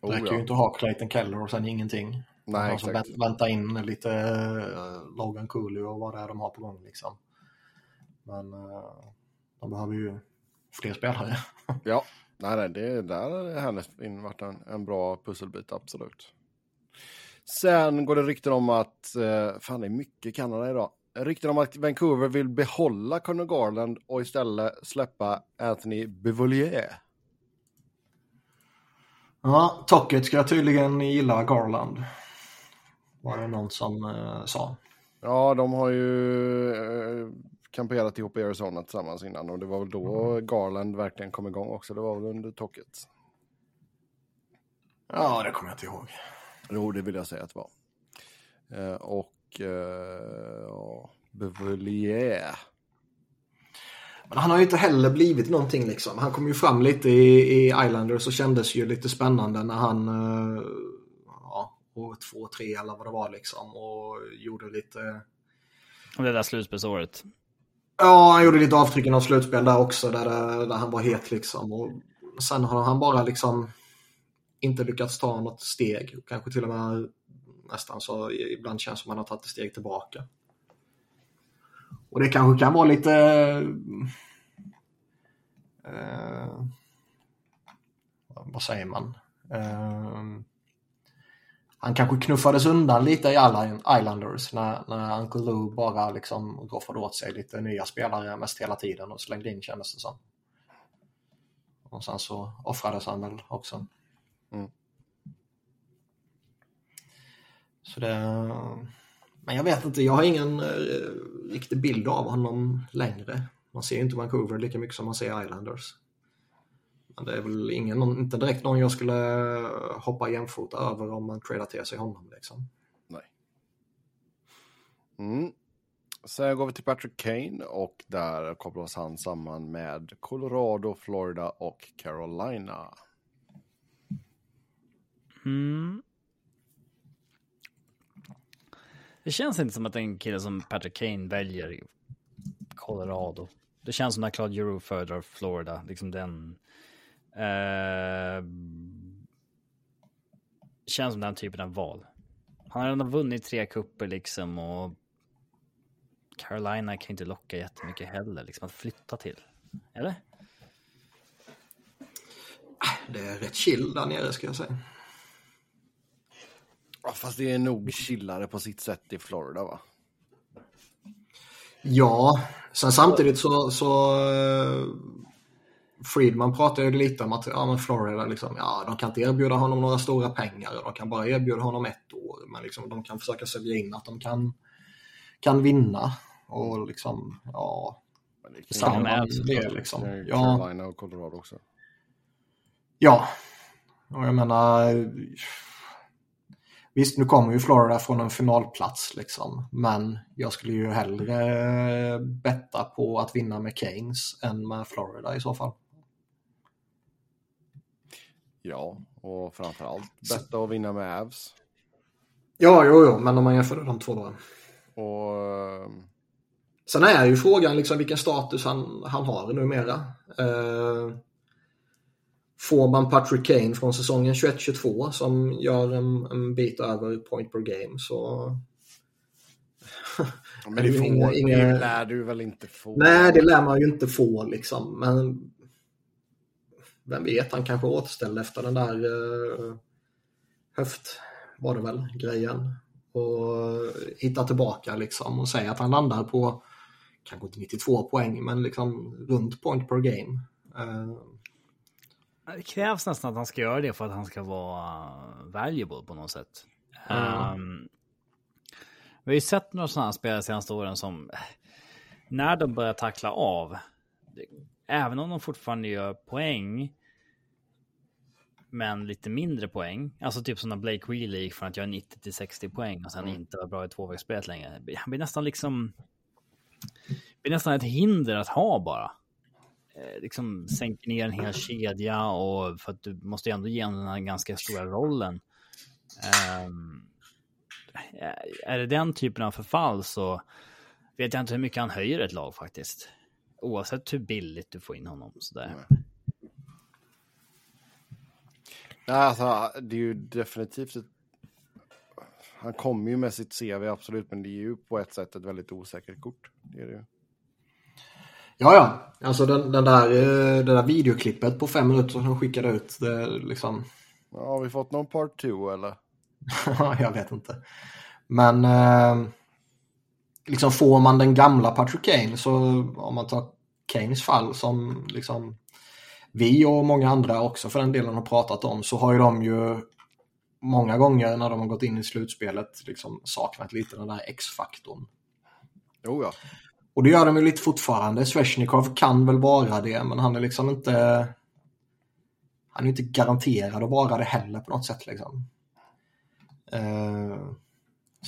Det Oh, räcker ja. ju inte att ha Clayton Keller och sen ingenting. Nej, alltså, exakt. vänt- vänta in lite uh, Logan Cooley och vad det är de har på gång liksom. Men eh, de behöver ju fler spelare. Ja, nej, nej, det där har varit en, en bra pusselbit, absolut. Sen går det rykten om att, eh, fan det är mycket Kanada idag. Rykten om att Vancouver vill behålla Conor Garland och istället släppa Anthony Bevolier. ja, Tocket ska tydligen gilla Garland. Var det någon som eh, sa. Ja, de har ju eh, kamperat ihop i Arizona tillsammans innan och det var väl då Mm. Garland verkligen kom igång också. Det var väl under tocket. Ja, det kommer jag inte ihåg. Jo, det vill jag säga att det var. Eh, och eh, ja, Bevelier. Men han har ju inte heller blivit någonting liksom. Han kom ju fram lite i, i Islanders och kändes ju lite spännande när han eh, ja, år två, tre eller vad det var liksom och gjorde lite Och det där slutspelsåret. Ja, han gjorde lite avtryck i något slutspel där också där, det- där han var het liksom. Och sen har han bara liksom inte lyckats ta något steg. Kanske till och med nästan så ibland känns det som att man har tagit ett steg tillbaka. Och det kanske kan vara lite... Eh, eh vad säger man? Eh, han kanske knuffades undan lite i alla Islanders när, när Uncle Lou bara liksom roffade åt sig lite nya spelare mest hela tiden och slängde in kändes det som. Och sen så offrades han väl också. Så det... Men jag vet inte, jag har ingen eh, riktig bild av honom längre. Man ser ju inte Vancouver lika mycket som man ser Islanders. Men det är väl ingen, inte direkt någon jag skulle hoppa jämfota över om man tradar till sig honom. Liksom. Nej. Mm. Sen går vi till Patrick Kane och där kopplas han samman med Colorado, Florida och Carolina. Mm. Det känns inte som att en kille som Patrick Kane väljer Colorado. Det känns som när Claude Giroux föredrar Florida. Liksom den... Eh, känns som den typen av val. Han har redan vunnit tre kupper liksom och Carolina kan inte locka jättemycket heller liksom att flytta till. Eller? Det är rätt chill där nere ska jag säga. Fast det är nog chillare på sitt sätt i Florida va? Ja, sen samtidigt så, så eh, Friedman pratar ju lite om att ja, men Florida, liksom, ja, de kan inte erbjuda honom några stora pengar. De kan bara erbjuda honom ett år. Men liksom, de kan försöka sälja in att de kan, kan vinna. Och liksom, ja. Det Samma med det, liksom. Ja, Carolina och Colorado också. ja. Och jag menar. Visst, nu kommer ju Florida från en finalplats liksom. Men jag skulle ju hellre betta på att vinna med Keynes än med Florida i så fall. Ja, och framförallt bättre att vinna med Avs. Ja, jo, jo, men om man jämför de två då. Och eh, Sen är ju frågan liksom vilken status han, han har numera. Eh, får man Patrick Kane från säsongen 21-22 som gör en, en bit över point per game så... men det det, får, inga- det inga- lär du väl inte få. Nej, det lär man ju inte få liksom. Men vem vet, han kanske återställde efter den där eh, höft, var det väl, grejen. Och hittar tillbaka liksom och säger att han landar på, kanske inte 92 poäng, men liksom runt point per game. Eh, Det krävs nästan att han ska göra det för att han ska vara valuable på något sätt. Ehm, vi har ju sett några sådana spelare senaste åren som när de börjar tackla av, det- även om de fortfarande gör poäng, men lite mindre poäng. Alltså typ som när Blake Wheeler gick från att göra 90 till 60 poäng och sen inte var bra i tvåvägsspelet längre. Han blir nästan liksom... blir nästan ett hinder att ha bara eh, Eh, liksom sänker ner en hel kedja och för att du måste ju ändå ge honom den här ganska stora rollen. Um, är det den typen av förfall så vet jag inte hur mycket han höjer ett lag faktiskt. Oavsett hur billigt du får in honom. Sådär. Nej, alltså, det är ju definitivt ett... Han kommer ju med sitt CV, absolut, men det är ju på ett sätt ett väldigt osäkert kort. Det är det ju ja, ja, alltså den, den där, eh, det där videoklippet på fem minuter som de skickade ut, det liksom... Ja, har vi fått någon part two eller? jag vet inte. Men eh, liksom får man den gamla Patrick Kane så om man tar Kanes fall som liksom vi och många andra också för den delen har pratat om så har ju de ju många gånger när de har gått in i slutspelet liksom saknat lite den där X-faktorn. Jo, ja. Och det gör de ju lite fortfarande. Sveshnikov kan väl vara det, men han är liksom inte... Han är inte garanterad att vara det heller på något sätt liksom. Uh,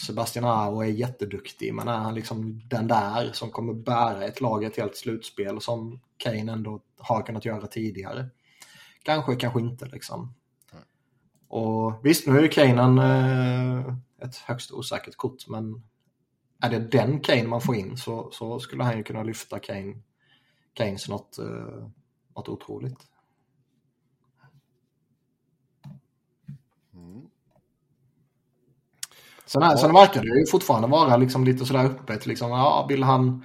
Sebastian Aho är jätteduktig, men är han liksom den där som kommer bära ett lag i ett helt slutspel som Kane ändå har kunnat göra tidigare? Kanske, kanske inte liksom. Och visst, nu är ju Kane en, uh, ett högst osäkert kort, men är det den Kane man får in så, så skulle han ju kunna lyfta Kane, Keynes något, uh, något otroligt. Mm. Sen, ja. sen verkar det ju fortfarande vara liksom lite sådär öppet. Liksom, ja, vill han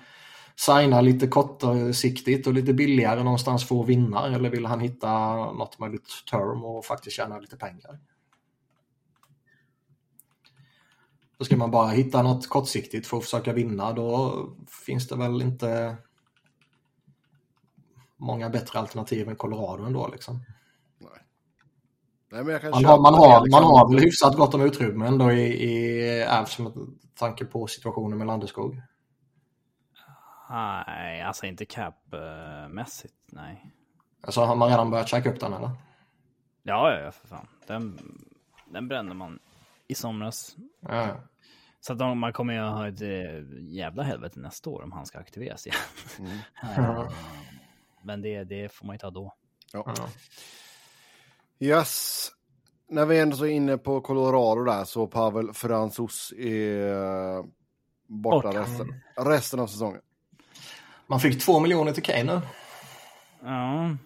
signa lite kortsiktigt och lite billigare någonstans för att vinna eller vill han hitta något lite term och faktiskt tjäna lite pengar? Så ska man bara hitta något kortsiktigt för att försöka vinna då finns det väl inte många bättre alternativ än Colorado ändå liksom. Nej. Nej, men jag kan man, har, man, har, liksom. man har väl hyfsat gott om utrymme ändå i, i Avs med tanke på situationen med Landeskog. Nej, alltså inte cap-mässigt, nej. Alltså har man redan börjat checka upp den eller? Ja, ja, för fan. Den, den brände man i somras. Ja. Så att man kommer ju ha ett eh, jävla helvete nästa år om han ska aktiveras igen. Mm. Men det, det får man ju ta då. Ja. Yes. När vi ändå är inne på Colorado där så Pavel Fransos är borta resten, resten av säsongen. Man fick två miljoner till Kane Ja.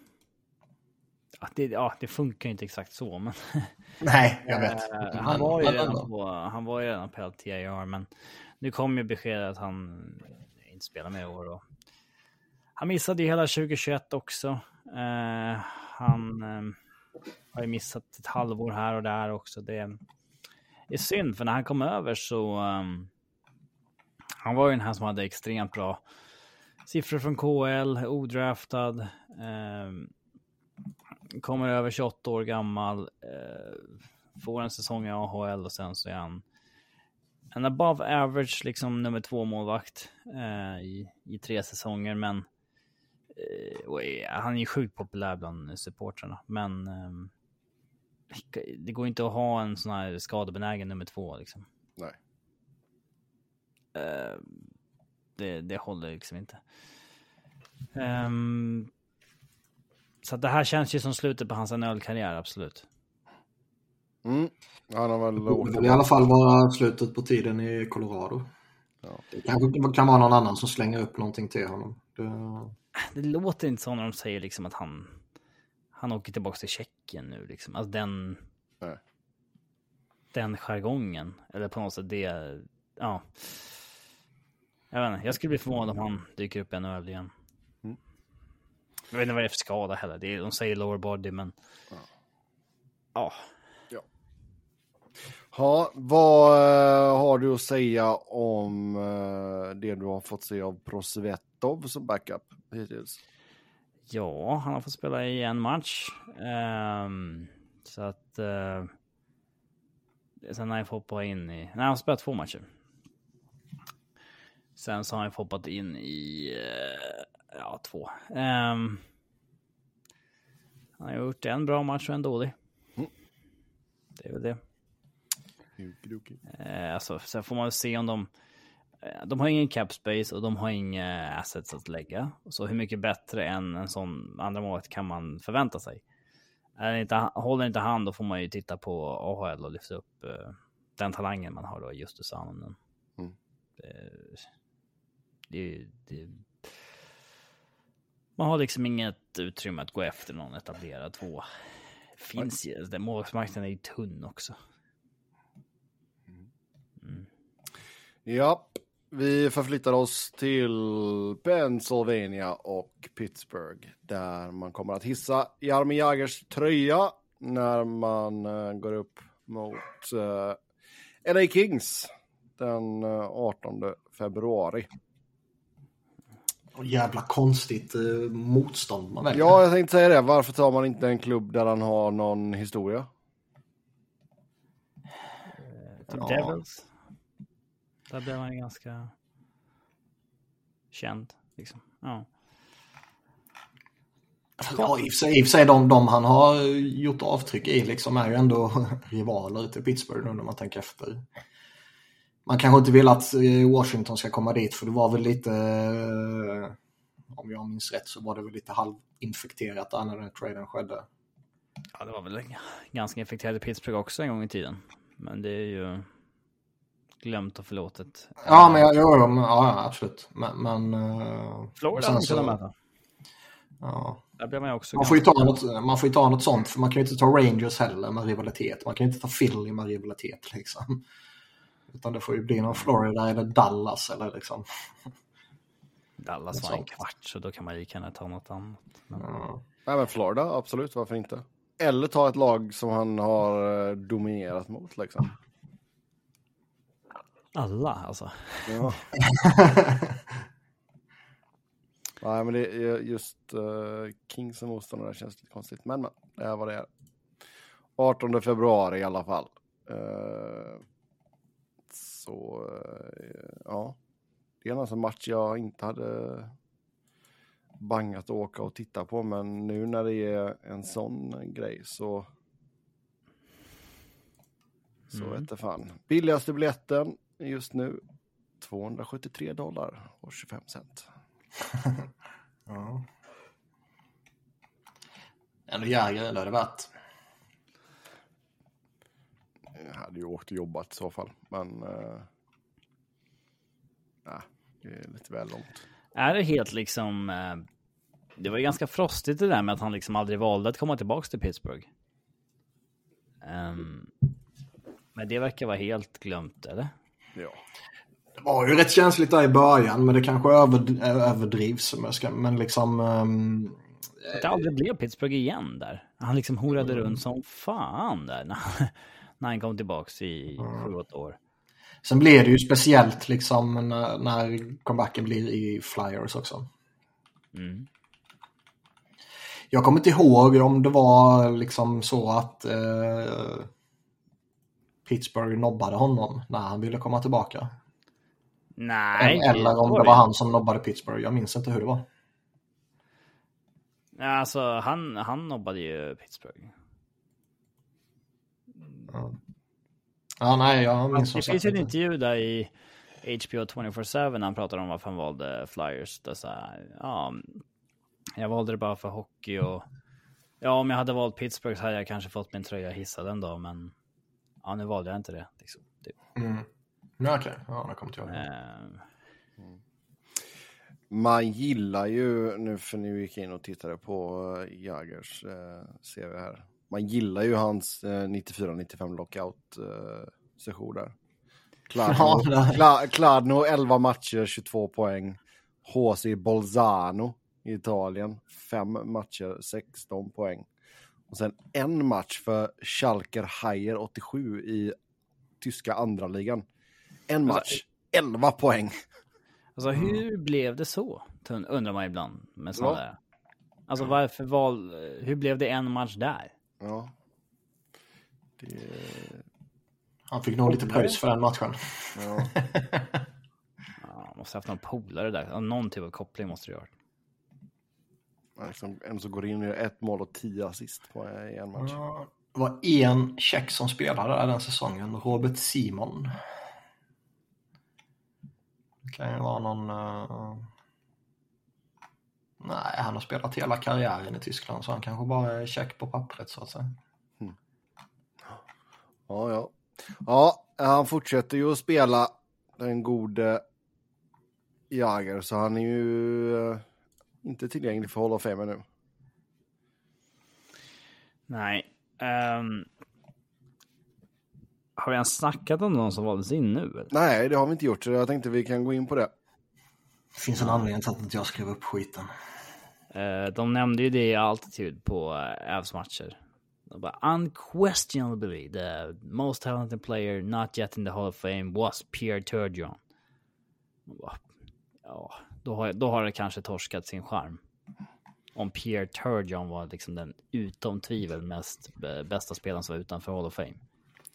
Ja det, ja, det funkar inte exakt så, men... Nej, jag vet. Uh, han, var ju redan på, han var ju redan på LTIR, men nu kom ju beskedet att han inte spelar mer i år. Och han missade ju hela 2021 också. Uh, han uh, har ju missat ett halvår här och där också. Det är synd, för när han kom över så... Um, han var ju den här som hade extremt bra siffror från KL, odraftad. Um, kommer över 28 år gammal, eh, får en säsong i AHL och sen så är han en above average, liksom nummer två målvakt eh, i, i tre säsonger, men eh, han är ju sjukt populär bland supportrarna, men ehm, det går inte att ha en sån här skadebenägen nummer två liksom. Nej. Eh, det, det håller liksom inte. Um, så det här känns ju som slutet på hans NHL-karriär, absolut. Mm. Han har väl borde i alla fall vara slutet på tiden i Colorado. Ja. Det kanske kan vara någon annan som slänger upp någonting till honom. Det, det låter inte så när de säger liksom att han, han åker tillbaka till Tjeckien nu. Liksom. Alltså den, Nej. den jargongen. Eller på något sätt det, ja. Jag vet inte, jag skulle bli förvånad om han dyker upp i NHL igen. Jag vet inte vad det är för skada heller. Det är, de säger lower body, men... Ja. Ja. Ja, ha, vad uh, har du att säga om uh, det du har fått se av Prosvetov som backup hittills? Ja, han har fått spela i en match. Um, så att... Uh, sen har han fått hoppa in i... Nej, han har spelat två matcher. Sen så har han fått hoppat in i Ja, två. Um, han har gjort en bra match och en dålig. Mm. Det är väl det. Uh, alltså, sen får man se om de... Uh, de har ingen cap space och de har inga assets att lägga. Så hur mycket bättre än en sån andra målet kan man förvänta sig? Är inte, håller inte han, då får man ju titta på AHL och lyfta upp uh, den talangen man har då, Justus Salonen. Mm. Det, det, det man har liksom inget utrymme att gå efter någon etablerad två. Finns ju, alltså, den målvaktsmarknaden är ju tunn också. Mm. Ja, vi förflyttar oss till Pennsylvania och Pittsburgh där man kommer att hissa Jaromir Jagers tröja när man uh, går upp mot eh, uh, LA Kings den eh, uh, 18 februari. Och jävla konstigt eh, motstånd man väljer. Ja, jag tänkte säga det. Varför tar man inte en klubb där han har någon historia? Typ ja. Devils. Där blev han ganska... känd. Liksom. Ja. Ja, i och för sig, i och för sig de, de han har gjort avtryck i liksom är ju ändå rivaler till Pittsburgh nu när man tänker efter. Man kanske inte vill att eh, Washington ska komma dit för det var väl lite, eh, om jag minns rätt så var det väl lite halvinfekterat där när den traden skedde. ja, det var väl ganska infekterade Pittsburgh också en gång i tiden. Men det är ju glömt och förlåtet. Ja, men jag, jag, ja, ja, absolut. Men, men eh, Florida sen har så- möta. ja. Där man ju också Man får, ju ta något, man får ju ta något sånt, för man kan ju inte ta Rangers heller med rivalitet. Man kan ju inte ta Philly med rivalitet liksom. Utan det får ju bli någon Florida eller Dallas eller liksom. Dallas var en kvart, så då kan man lika gärna ta något annat. Men... Ja. Nej, men Florida, absolut, varför inte? Eller ta ett lag som han har eh, dominerat mot liksom. Alla alltså. Ja. Nej, men det är just uh, Kings som motståndare känns lite konstigt. Men, men det är vad det är. 18 februari i alla fall. Eh, så, eh, ja. Det är alltså en match jag inte hade bangat att åka och titta på. Men nu när det är en sån grej så... Så Mm. vete fan. Billigaste biljetten just nu 273 dollar och 25 cent. Ja. Ändå det är det värt. Jag hade ju åkt och jobbat i så fall, men... Uh, nej, det är lite väl långt. Är det helt liksom... eh, Det var ju ganska frostigt det där med att han liksom aldrig valde att komma tillbaka till Pittsburgh. Ehm, men det verkar vara helt glömt, eller? Ja. Det var ju rätt känsligt där i början, men det kanske över, överdrivs. Men, jag ska, men liksom... ehm, Att det aldrig blev Pittsburgh igen där. Han liksom horade runt som fan där när, han kom tillbaks i sju, åtta år. sen blir det ju speciellt liksom när, när comebacken blir i Flyers också. Mm. Jag kommer inte ihåg om det var liksom så att eh, Pittsburgh nobbade honom när han ville komma tillbaka. Nej. Eller om det var han som nobbade Pittsburgh. Jag minns inte hur det var. Alltså, han, han nobbade ju Pittsburgh. Ja, nej, jag minns som Det finns en inte. intervju där i HBO 24-7 när han pratar om varför han valde Flyers. Det är så här, ja, jag valde det bara för hockey och ja, om jag hade valt Pittsburgh så hade jag kanske fått min tröja hissad en dag, men ja, nu valde jag inte det. Liksom. det Mm. Okej, ja, det kommer jag ihåg. eh, Man gillar ju, nu för nu gick jag in och tittade på uh, Jagers uh, CV här. Man gillar ju hans uh, 94-95 lockout uh, session där. Kladno, Ja, det- Kla, Kladno 11 matcher, 22 poäng. HC Bolzano i Italien, 5 matcher, 16 poäng. Och sen en match för Schalker Hajer 87 i tyska andra ligan. En match, 11 poäng. alltså, hur blev det så? Undrar man ibland med sådana Ja. där. Alltså varför val, hur blev det en match där? Ja. Det, Han fick nog lite pröjs för den matchen. ja. Ja, måste haft någon polare där. Någon typ av koppling måste det ha varit. Liksom, en som går in och gör ett mål och tio assist på en match. Ja, Det var en tjeck som spelade där den säsongen, Robert Simon. Det kan ju vara någon... eh, Nej, han har spelat hela karriären i Tyskland så han kanske bara är check på pappret så att säga. Ja, ja. Ja, han fortsätter ju att spela den gode Jager, så han är ju eh, inte tillgänglig för Hall of Fame nu. Nej. ehm, har vi ens snackat om någon som valdes in nu? eller? Nej, det har vi inte gjort, så jag tänkte vi kan gå in på det. Det finns en anledning till att jag skrev upp skiten. Eh, de nämnde ju det i Altitude på uh, Avs matcher. De bara unquestionably the most talented player not yet in the Hall of Fame was Pierre Turgeon. Bara, Ja, då har, då har det kanske torskat sin charm. Om Pierre Turgeon var liksom den utom tvivel mest eh, bästa spelaren som var utanför Hall of Fame.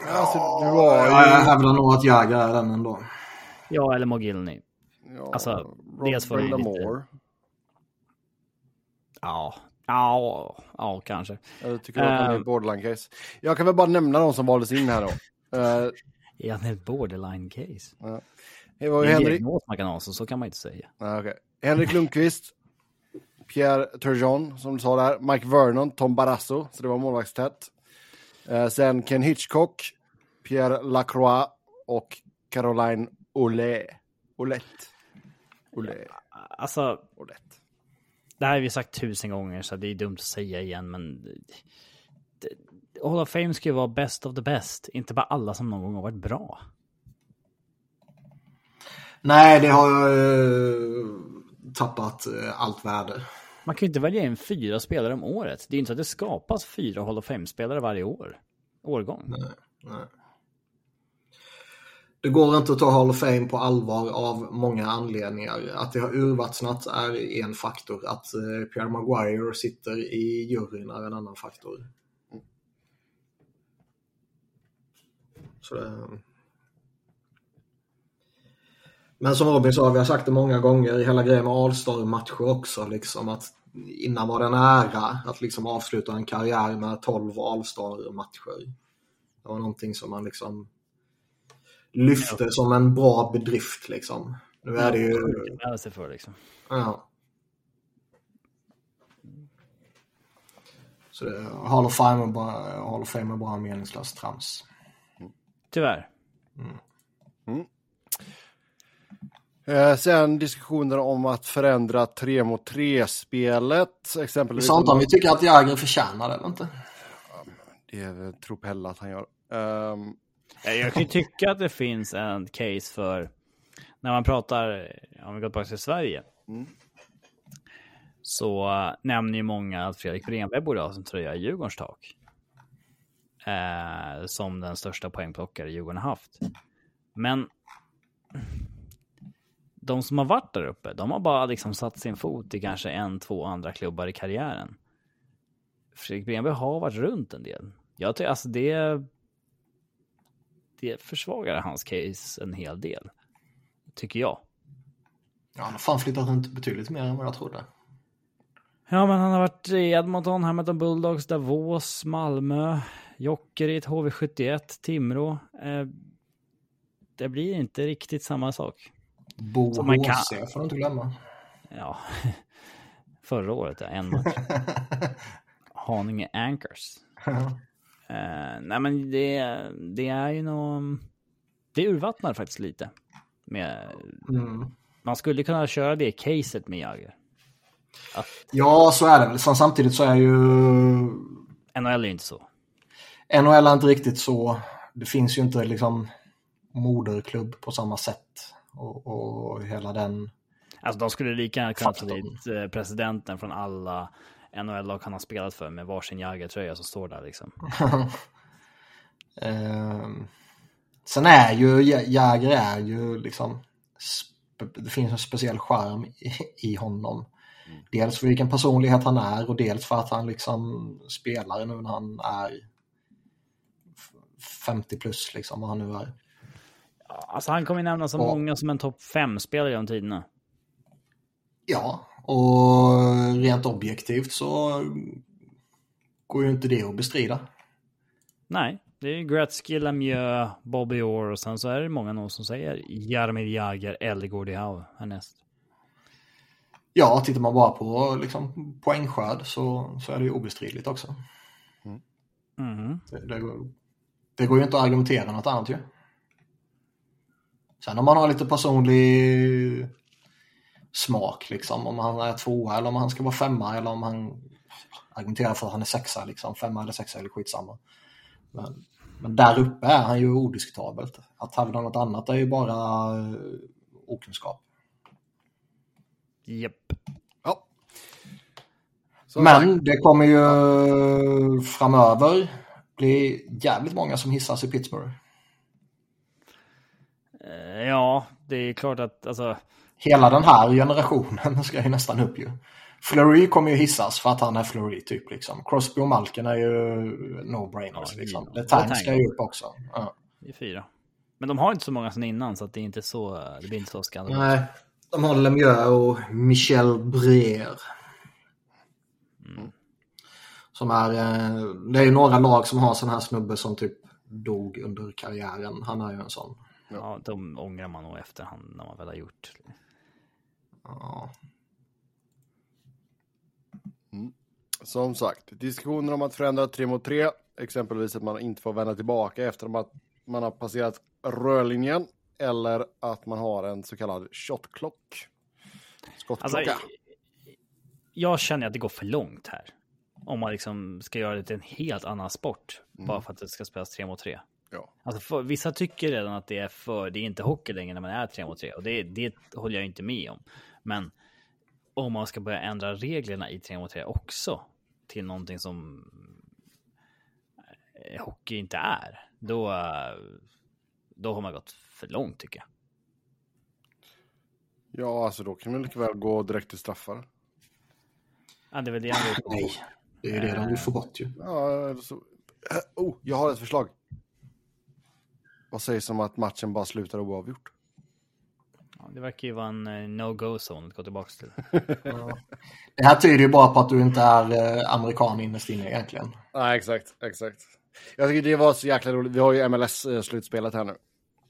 Alltså, du har Ja, jag ju... hävdar nog att Jäger är den ändå. Ja, eller Mogilny. Ja, Alltså, dels var det Brenda lite-. Ja, ja, ja kanske. Jag tycker är Eh. ett borderline-case. Jag kan väl bara nämna de som valdes in här då. Eh, Är han ett borderline case? det var Det ju är en Henrik, diagnos man kan ha, så, så kan man inte säga. ah. Henrik Lundqvist, Pierre Turgeon som du sa där, Mike Vernon, Tom Barrasso, så det var målvaktstätt. Eh, sen Ken Hitchcock, Pierre Lacroix och Caroline Olé. Olette. Olé. Alltså, Olette. Det här har vi sagt tusen gånger så det är dumt att säga igen, men Hall of Fame ska ju vara best of the best, inte bara alla som någon gång har varit bra. Nej, det har eh, tappat eh, allt värde. Man kan ju inte välja in fyra spelare om året. Det är ju inte så att det skapas fyra Hall of Fame-spelare varje år. Årgång. Nej. Det går inte att ta Hall of Fame på allvar av många anledningar. Att det har urvattnat är en faktor. Att eh, Pierre Maguire sitter i juryn är en annan faktor. Så det... Men som Robin sa, vi har sagt det många gånger, hela grejen med All-star-matcher också. Liksom, att innan var det en ära att liksom avsluta en karriär med 12 All-star-matcher. Det var någonting som man liksom lyfte som en bra bedrift liksom. Nu är det ju... Med sig för liksom. Ja. Så det, Hall of Fame är bara, Hall of Fame är bara meningslöst trams. Tyvärr. Eh, sen diskussioner om att förändra 3 mot 3-spelet. Vi Exempelvis. sa inte om vi tycker att Jäger förtjänar det eller inte. Det är- tror Pelle att han gör. Ehm, Eh, Jag kan ju tycka att det finns en case för när man pratar, om vi går tillbaka till Sverige. Mm. Så äh, nämner ju många att Fredrik Bremberg borde ha sin tröja i Djurgårdens tak. Eh, som den största poängplockare Djurgården har haft. Men de som har varit där uppe, de har bara liksom satt sin fot i kanske en, två andra klubbar i karriären. Fredrik Bremberg har varit runt en del. Jag tycker alltså det det försvagar hans case en hel del. Tycker jag. Ja, han har fan flyttat runt betydligt mer än vad jag trodde. Ja, men han har varit i Edmonton, Hamilton Bulldogs, Davos, Malmö, Jokerit, HV71, Timrå. Eh, det blir inte riktigt samma sak. Bo man kan- får du inte glömma. Ja, förra året, ja, en match. Haninge Anchors. Eh, nej, men det, det är ju nog... Det urvattnar faktiskt lite. Med, mm. man skulle kunna köra det caset med. Att Ja, så är det Samtidigt så är ju NHL är ju inte så. NHL är inte riktigt så. Det finns ju inte liksom moderklubb på samma sätt. Och, och hela den... Alltså de skulle lika gärna kunna ta dit eh, presidenten från alla NHL-lag han har spelat för med varsin Jagr-tröja som står där liksom. Ehm, sen är ju Jäger är ju liksom det finns en speciell charm i, i honom. Dels för vilken personlighet han är och dels för att han liksom spelar nu när han är f- 50 plus liksom vad han nu är. Alltså han kommer ju nämnas som Ja. många som en topp 5-spelare genom tiderna. Ja, och rent objektivt så går ju inte det att bestrida. Nej, det är Gretzky, Lemieux, Bobby Orr och sen så är det många nog som säger Jaromir Jagr eller Gordie Howe härnäst. Ja, tittar man bara på liksom, poängskörd så, så är det ju obestridligt också. Mhm. Det, det, går, det går ju inte att argumentera något annat ju. Sen om man har lite personlig smak liksom, om han är tvåa eller om han ska vara femma eller om han argumenterar för att han är sexa liksom, femma eller sexa eller skitsamma. Men, men där uppe är han ju odiskutabelt. Att hävda något annat är ju bara eh, okunskap. Japp. ja. Som sagt, Men det kommer ju framöver bli jävligt många som hissas i Pittsburgh. Eh, Ja, det är klart att alltså. Hela den här generationen ska ju nästan upp ju. Fleury kommer ju hissas för att han är Fleury typ liksom. Crosby och Malkin är ju no-brainers Ja, liksom. ja. Letang ska ju upp också. Ja. Det är fyra. Men de har inte så många sen innan så att det är inte så, det blir inte så skandalöst. Nej. De har Lemieux och Michel Breer. Mm. Som är, eh, det är ju några lag som har sån här snubbe som typ dog under karriären. Han är ju en sån. Ja, de ångrar man nog efterhand när man väl har gjort. Ja. Som sagt, diskussioner om att förändra 3 mot 3, exempelvis att man inte får vända tillbaka efter att man har passerat rörlinjen, eller att man har en så kallad shotclock. Skottklocka. Alltså, jag känner att det går för långt här. Om man liksom ska göra det till en helt annan sport. Bara för att det ska spelas 3 mot 3. ja. Alltså för, vissa tycker redan att det är för, det är inte hockey längre när man är 3 mot 3 och det, det håller jag inte med om. Men om man ska börja ändra reglerna i 3 mot 3 också till någonting som eh, hockey inte är, då, då har man gått för långt tycker jag. ja, alltså då kan man lika väl gå direkt till straffar. Ja, det är väl det han vill. Nej, det är det de vill få bort ju. Ja, så... Oh, jag har ett förslag. Vad sägs om att matchen bara slutar oavgjort? Ja, det verkar ju vara en eh, no-go-zone att gå tillbaka till. Det här tyder ju bara på att du inte är eh, amerikan innerst inne egentligen. Nej, exakt, exakt. Jag tycker det var så jäkla roligt. Vi har ju MLS-slutspelet här nu.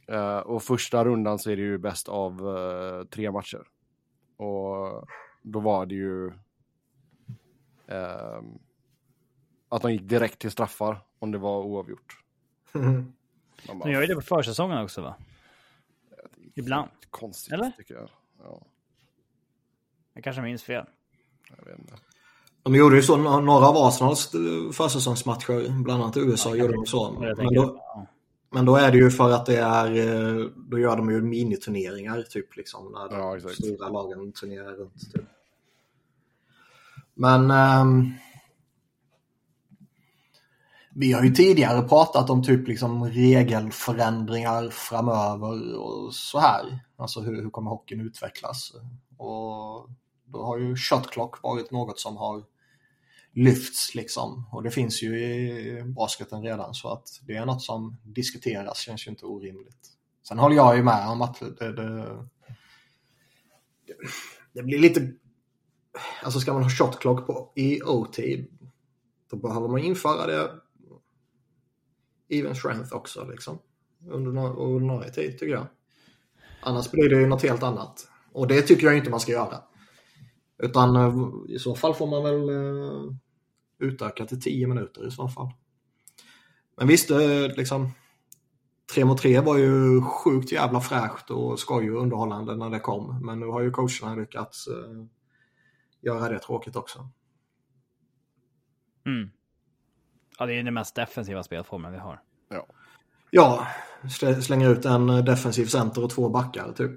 Eh, och första rundan så är det ju bäst av eh, tre matcher. Och då var det ju ehm, att de gick direkt till straffar om det var oavgjort. De bara, gör ju det på försäsongen också va? Ibland. Konstigt Eller? tycker jag. Ja, Jag kanske minns fel. jag vet inte. De gjorde ju så nå- några av Arsenals eh, försäsongsmatcher, bland annat i USA gjorde de så. Men då, ja. men då är det ju för att det är, eh, då gör de ju miniturneringar typ liksom. När de Ja, stora lagen turnerar runt. Typ. Men ehm, vi har ju tidigare pratat om typ liksom regelförändringar framöver och så här. Alltså hur, hur kommer hockeyn utvecklas? Och då har ju shot clock varit något som har lyfts liksom. Och det finns ju i basketen redan så att det är något som diskuteras känns ju inte orimligt. Sen håller jag ju med om att det, det, det blir lite... Alltså ska man ha shot clock på, i OT då behöver man införa det even strength också liksom. Under no- ordinarie tid tycker jag. Annars blir det ju något helt annat. Och det tycker jag inte man ska göra. Utan eh, i så fall får man väl eh, utöka till 10 minuter i så fall. Men visst, eh, liksom 3 mot 3 var ju sjukt jävla fräscht och skoj och underhållande när det kom. Men nu har ju coacherna lyckats eh, göra det tråkigt också. Mm. Ja, det är den mest defensiva spelformen vi har. Ja. Ja, slä- slänger ut en defensiv center och två backar typ.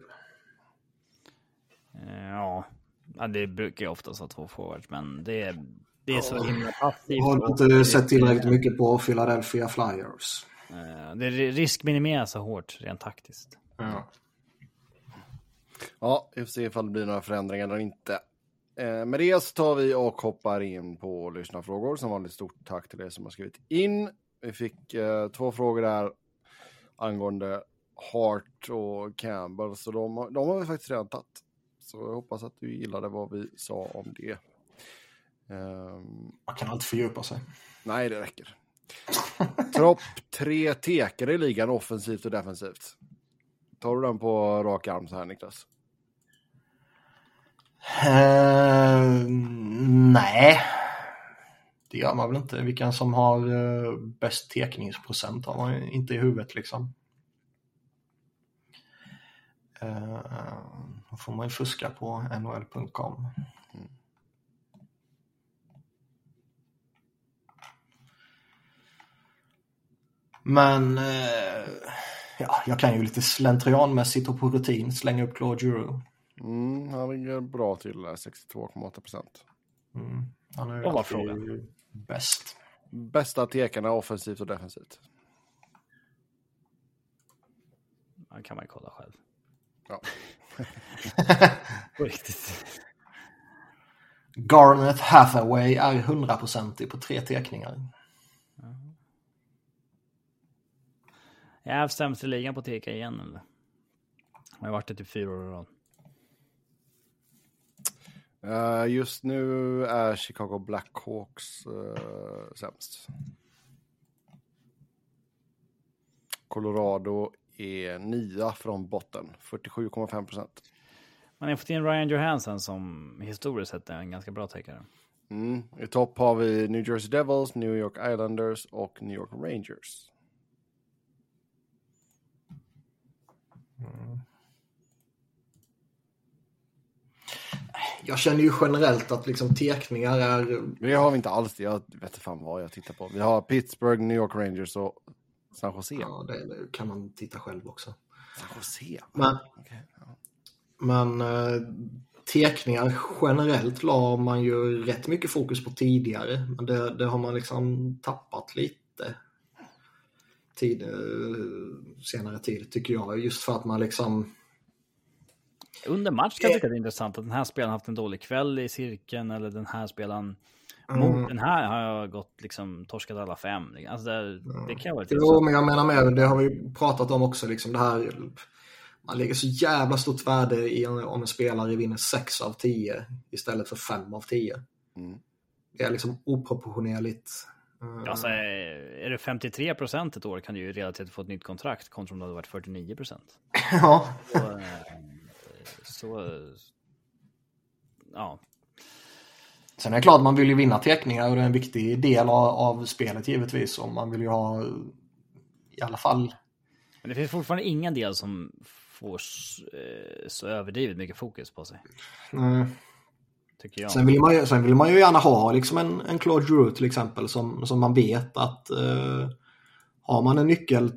Eh, Ja, ja det brukar ju oftast vara två forwards, men det är, det är så himla passivt. Har du inte sett tillräckligt mycket på Philadelphia Flyers? Eh, Det riskminimeras så hårt rent taktiskt. Ja. Ja, vi får se ifall det blir några förändringar eller inte. Eh, med det så tar vi och hoppar in på lyssnarfrågor. Som vanligt stort tack till er som har skrivit in. Vi fick eh, två frågor där angående Hart och Campbell. Så de, har- de har vi faktiskt redan tagit. Så jag hoppas att du gillade vad vi sa om det. Ehm, Man kan alltid fördjupa sig. nej, det räcker. Topp tre tekare i ligan offensivt och defensivt. Tar du den på rak arm så här Niklas? Eh, nej. Det gör man väl inte. Vilka som har uh, bäst tekningsprocent har man inte i huvudet liksom. Uh, då får man ju fuska på nhl.com. Men uh, ja, jag kan ju lite slentrianmässigt och på rutin slänga upp Claude Giroux. Mm, han ligger bra till där, 62,8 procent. Mm. Han är alltid frågan? bäst. Bästa tekarna offensivt och defensivt. Det kan man ju kolla själv. Ja. På riktigt. Garnet Hathaway är 100% på tre teckningar. Jag är sämst i ligan på TK igen? Jag har varit det typ fyra år i rad. Uh, just nu är Chicago Blackhawks uh, sämst. Colorado är nia från botten, 47,5 procent. Man har fått in Ryan Johansson som historiskt sett är en ganska bra täckare. Mm. I topp har vi New Jersey Devils, New York Islanders och New York Rangers. Mm. Jag känner ju generellt att liksom tekningar är... Det har vi inte alls. Jag vet fan vad jag tittar på. Vi har Pittsburgh, New York Rangers och San Jose. Ja, det kan man titta själv också. San Jose? Men, okay, ja. men eh, tekningar generellt la man ju rätt mycket fokus på tidigare. Men det, det har man liksom tappat lite tid, eh, senare tid tycker jag. Just för att man liksom under match kan jag tycka det är intressant att den här spelaren haft en dålig kväll i cirkeln eller den här spelaren mm. mot den här har jag gått liksom torskat alla fem. Alltså det, det kan vara lite Jo, men jag menar med det har vi pratat om också liksom det här. Man lägger så jävla stort värde i om en spelare vinner 6 av 10 istället för 5 av 10. Mm. Det är liksom oproportionerligt. Alltså, är det 53 procent ett år kan du ju relativt få ett nytt kontrakt kontra om det hade varit 49 procent. ja. Så, eh, så... Ja. Sen är det klart man vill ju vinna teckningar och det är en viktig del av, av spelet givetvis. Och man vill ju ha i alla fall... Men det finns fortfarande ingen del som får så, eh, så överdrivet mycket fokus på sig. Mm. Tycker jag. Sen vill man ju, sen vill man ju gärna ha liksom en, en Claude Giroux till exempel som, som man vet att uh, har man en nyckel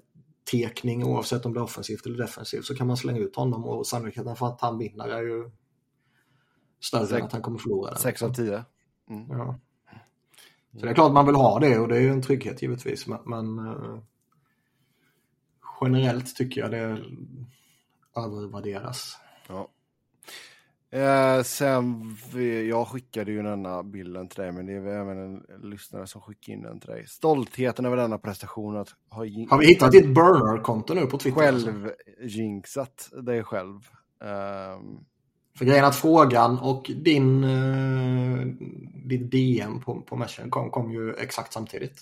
tekning oavsett om det är offensivt eller defensivt så kan man slänga ut honom och sannolikheten för att han vinner är ju större Sex, än att han kommer förlora. Den. 6 av 10. Mm. Ja. Så det är klart man vill ha det och det är ju en trygghet givetvis men, men uh, generellt tycker jag det övervärderas. Eh, sen, jag skickade ju denna bilden till dig, men det är även en lyssnare som skickade in den till dig. Stoltheten över denna prestation att ha... Har vi hittat ditt burner-konto nu på Twitter? Själv jinxat dig själv. Um... För grejen att frågan och din, uh, din DM på, på Messenger kom, kom ju exakt samtidigt.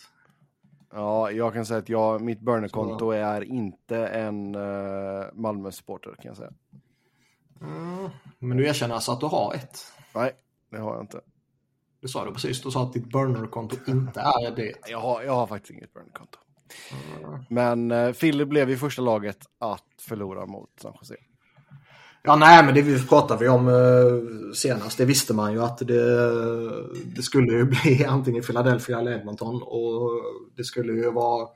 Ja, jag kan säga att jag, mitt burner-konto är inte en uh, Malmö-supporter kan jag säga. Mm, men du erkänner alltså att du har ett? Nej, det har jag inte. Du sa det precis, du sa att ditt burner-konto inte är det. Jag har, jag har faktiskt inget burner-konto. Mm. Men uh, Philly blev ju första laget att förlora mot San Jose. Ja, nej, men det vi pratade vi om uh, senast, det visste man ju att det, det skulle ju bli antingen Philadelphia eller Edmonton och det skulle ju vara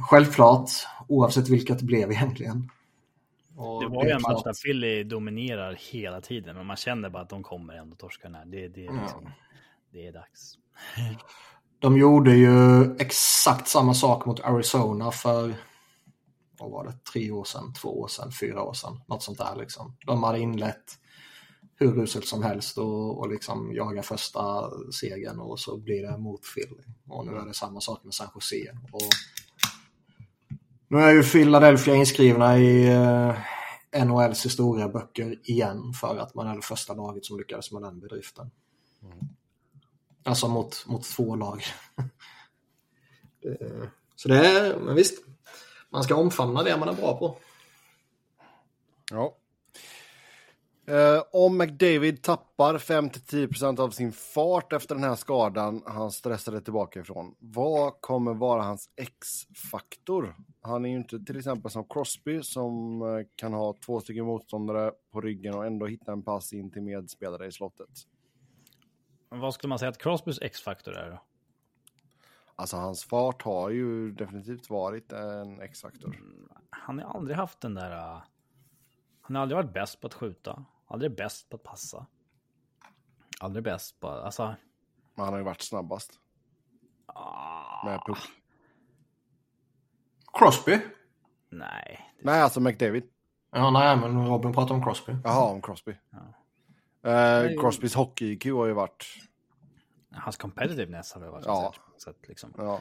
självklart oavsett vilket det blev egentligen. Och det var ju en match där Philly dominerar hela tiden, men man känner bara att de kommer ändå torska den här. Det, det, liksom, mm. det är dags. De gjorde ju exakt samma sak mot Arizona för vad var det, tre år sedan, två år sedan, fyra år sedan. Något sånt där liksom. De hade inlett hur uselt som helst och, och liksom jaga första segern och så blir det mot Philly. Och nu är det samma sak med San Jose. Och nu är ju Philadelphia inskrivna i eh, NHLs historieböcker igen för att man är det första laget som lyckades med den bedriften. Mm. Alltså mot, mot två lag. det, så det är, men visst, man ska omfamna det man är bra på. Ja. Eh, om McDavid tappar 5-10% av sin fart efter den här skadan han stressade tillbaka ifrån, vad kommer vara hans X-faktor? Han är ju inte till exempel som Crosby som eh, kan ha två stycken motståndare på ryggen och ändå hitta en pass in till medspelare i slottet. Men vad skulle man säga att Crosbys X-faktor är då? Alltså hans fart har ju definitivt varit en X-faktor. Mm, han har aldrig haft den där... Uh... Han har aldrig varit bäst på att skjuta. Aldrig bäst på att passa. Aldrig bäst på... Alltså... Men han har ju varit snabbast. Ah. Med puck. Crosby? Nej. Nej, alltså McDavid. Ja, nej, men Robin pratar om Crosby. Jaha, om Crosby. Ja. Uh, Crosbys hockey-IQ har ju varit... Hans competitiveness har väl varit ja. sätt, liksom. Ja.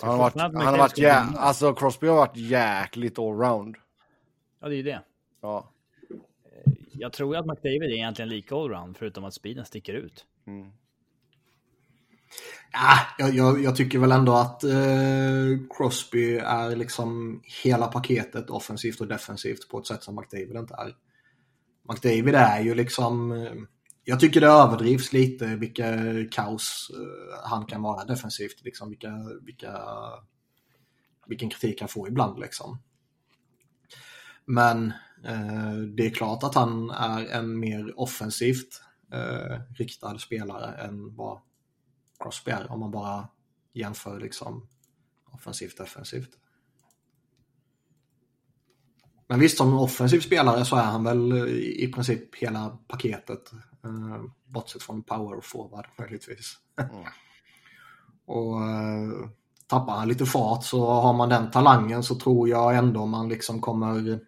Han har varit, han har varit jä- alltså Crosby har varit jäkligt allround. Ja, det är ju det. Ja. jag tror att McDavid är egentligen lika allround, förutom att speeden sticker ut. Mm. Ja, jag, jag, jag, tycker väl ändå att eh, Crosby är liksom hela paketet offensivt och defensivt på ett sätt som McDavid inte är. McDavid är ju liksom, eh, jag tycker det överdrivs lite vilka kaos eh, han kan vara defensivt. Liksom vilka, vilka, vilken kritik han får ibland liksom. Men eh, det är klart att han är en mer offensivt eh, riktad spelare än vad Crosby är om man bara jämför liksom offensivt defensivt. Men visst, som offensiv spelare så är han väl i princip hela paketet. Eh, bortsett från power forward möjligtvis. Mm. och eh, tappar han lite fart så har man den talangen så tror jag ändå man liksom kommer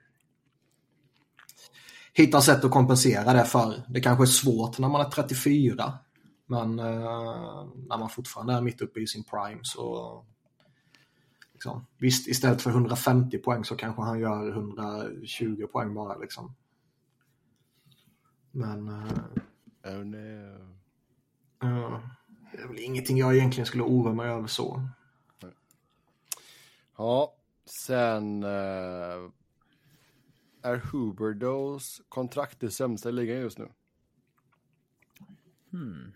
hitta sätt att kompensera det för. Det kanske är svårt när man är 34. Men eh, när man fortfarande är mitt uppe i sin prime så liksom, visst, istället för 150 poäng så kanske han gör 120 poäng bara liksom. Men... Uh, oh, no. uh, det är väl ingenting jag egentligen skulle oroa mig över så. Ja, sen uh, är Huberdos kontrakt det sämsta i ligan just nu. Hmm.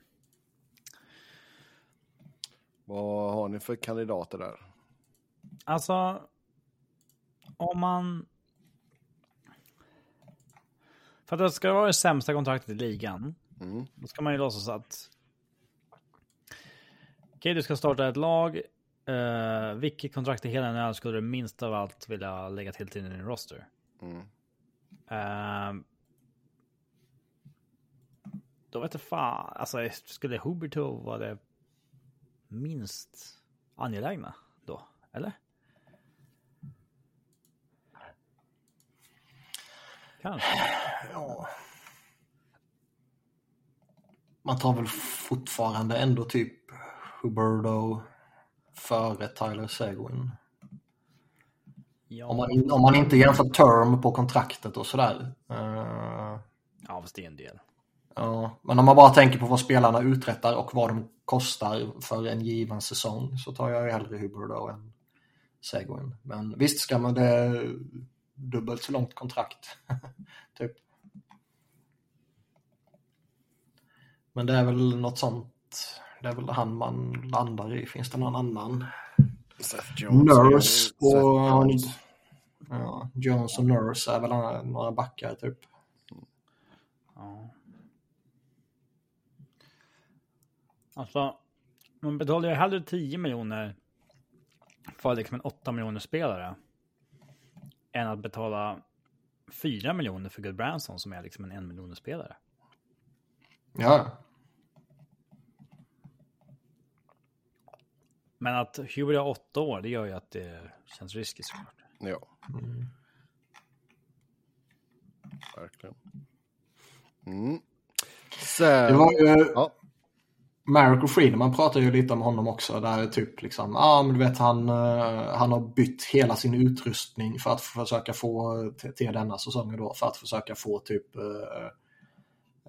Vad har ni för kandidater där? Alltså, om man... För att det ska vara det sämsta kontraktet i ligan, mm. då ska man ju låtsas att... Okej, okay, du ska starta ett lag. Uh, vilket kontrakt i hela NHL skulle du minst av allt vilja lägga till till din roster? Mm. Ehm, då vet jag fan, alltså skulle Huberto vara det minst angelägna då? Eller? Kanske. Ja. Man tar väl fortfarande ändå typ Huberto före Tyler Seguin. Ja. Om, man, om man inte jämför term på kontraktet och sådär. Uh... Ja, fast det är en del. Ja, men om man bara tänker på vad spelarna uträttar och vad de kostar för en given säsong så tar jag ju hellre Huber än Seguin. Men visst ska man det dubbelt så långt kontrakt. typ. Men det är väl något sånt. Det är väl han man landar i. Finns det någon annan? Nurse och... Ja, Jones och Nurse är väl några backar typ. Ja. Alltså, man betalar ju hellre 10 miljoner för liksom en 8 miljoner spelare än att betala 4 miljoner för Good Branson som är liksom en 1 miljoner spelare. Ja. Men att Hubert har 8 år, det gör ju att det känns riskigt såklart. Ja. Mm. Verkligen. Mm. Sen... Det var ju... Ja. Marek och Friedman pratar ju lite om honom också. Där typ liksom, ja ah, men du vet han, uh, han har bytt hela sin utrustning för att försöka få till denna säsongen då. För att försöka få typ uh,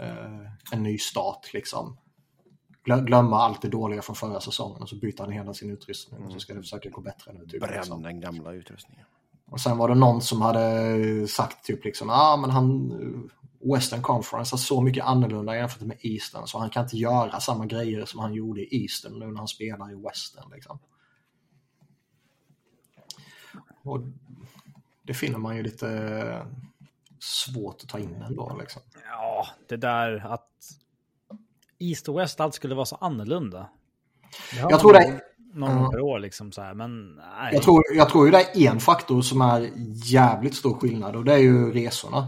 uh, en ny start liksom. Glömma allt det dåliga från förra säsongen och så byter han hela sin utrustning och så ska det försöka gå bättre nu. Typ, Bränna liksom. den gamla utrustningen. Och sen var det någon som hade sagt typ liksom, ah, men han Western Conference är så mycket annorlunda jämfört med Eastern så han kan inte göra samma grejer som han gjorde i Eastern nu när han spelar i Western. Liksom. Och det finner man ju lite svårt att ta in ändå. Liksom. Ja, det där att East och West allt skulle vara så annorlunda. Jag tror det någon gång per år liksom så här, men nej. Jag tror, jag tror ju det är en faktor som är jävligt stor skillnad och det är ju resorna.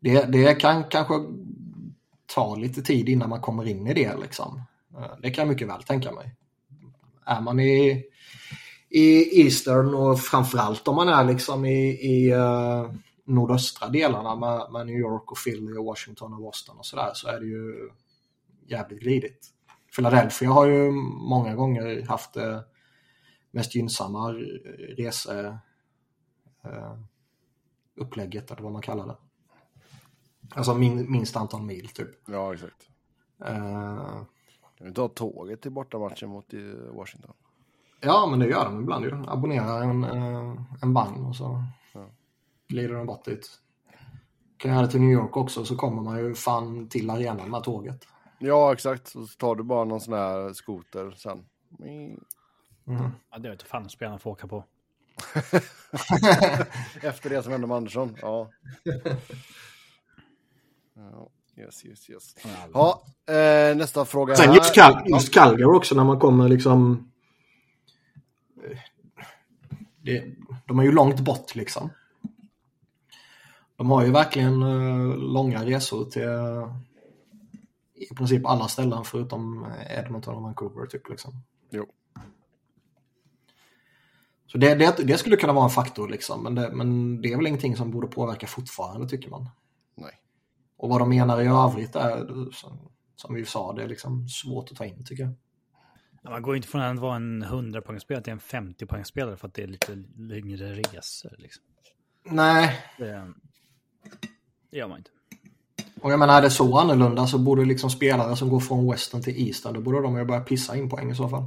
Det, det kan kanske ta lite tid innan man kommer in i det. Liksom. Eh, det kan jag mycket väl tänka mig. Är man i, i Eastern och framförallt om man är liksom i, i uh, nordöstra delarna med, med, New York och Philly och Washington och Boston och sådär så är det ju jävligt glidigt. Philadelphia har ju många gånger haft det mest gynnsamma rese uh, upplägget eller vad man kallar det. Alltså min, minst antal mil typ. Ja, exakt. Eh, Kan vi ta tåget till bortamatchen mot eh, Washington? ja, men det gör de ibland ju. Abonnera en, eh, en vagn och så. Glider de bort dit. Kan göra det till New York också så kommer man ju fan till arenan med tåget. Ja, exakt. Så tar du bara någon sån här skoter sen. Mm. Mm. Ja, det vet jag fan om spelarna får åka på. Efter det som hände med Andersson. Ja. ja yes, yes, yes. Ja, eh, nästa fråga Sen här. just, Cal just Calgary också när man kommer liksom... Det, de är ju långt bort liksom. De har ju verkligen eh, långa resor till eh, i princip alla ställen förutom Edmonton och Vancouver typ liksom. Jo. Så det, det, det skulle kunna vara en faktor liksom, men det, men det är väl ingenting som borde påverka fortfarande tycker man. Nej. Och vad de menar i övrigt är, som, som vi sa, det är liksom svårt att ta in tycker jag. Ja, man går inte från att vara en 100-poängsspelare till en 50-poängsspelare för att det är lite längre resor. Liksom. Nej, Det, det gör man inte. och jag menar är det så annorlunda så borde liksom spelare som går från western till eastern, då borde de ju börja pissa in poäng i så fall.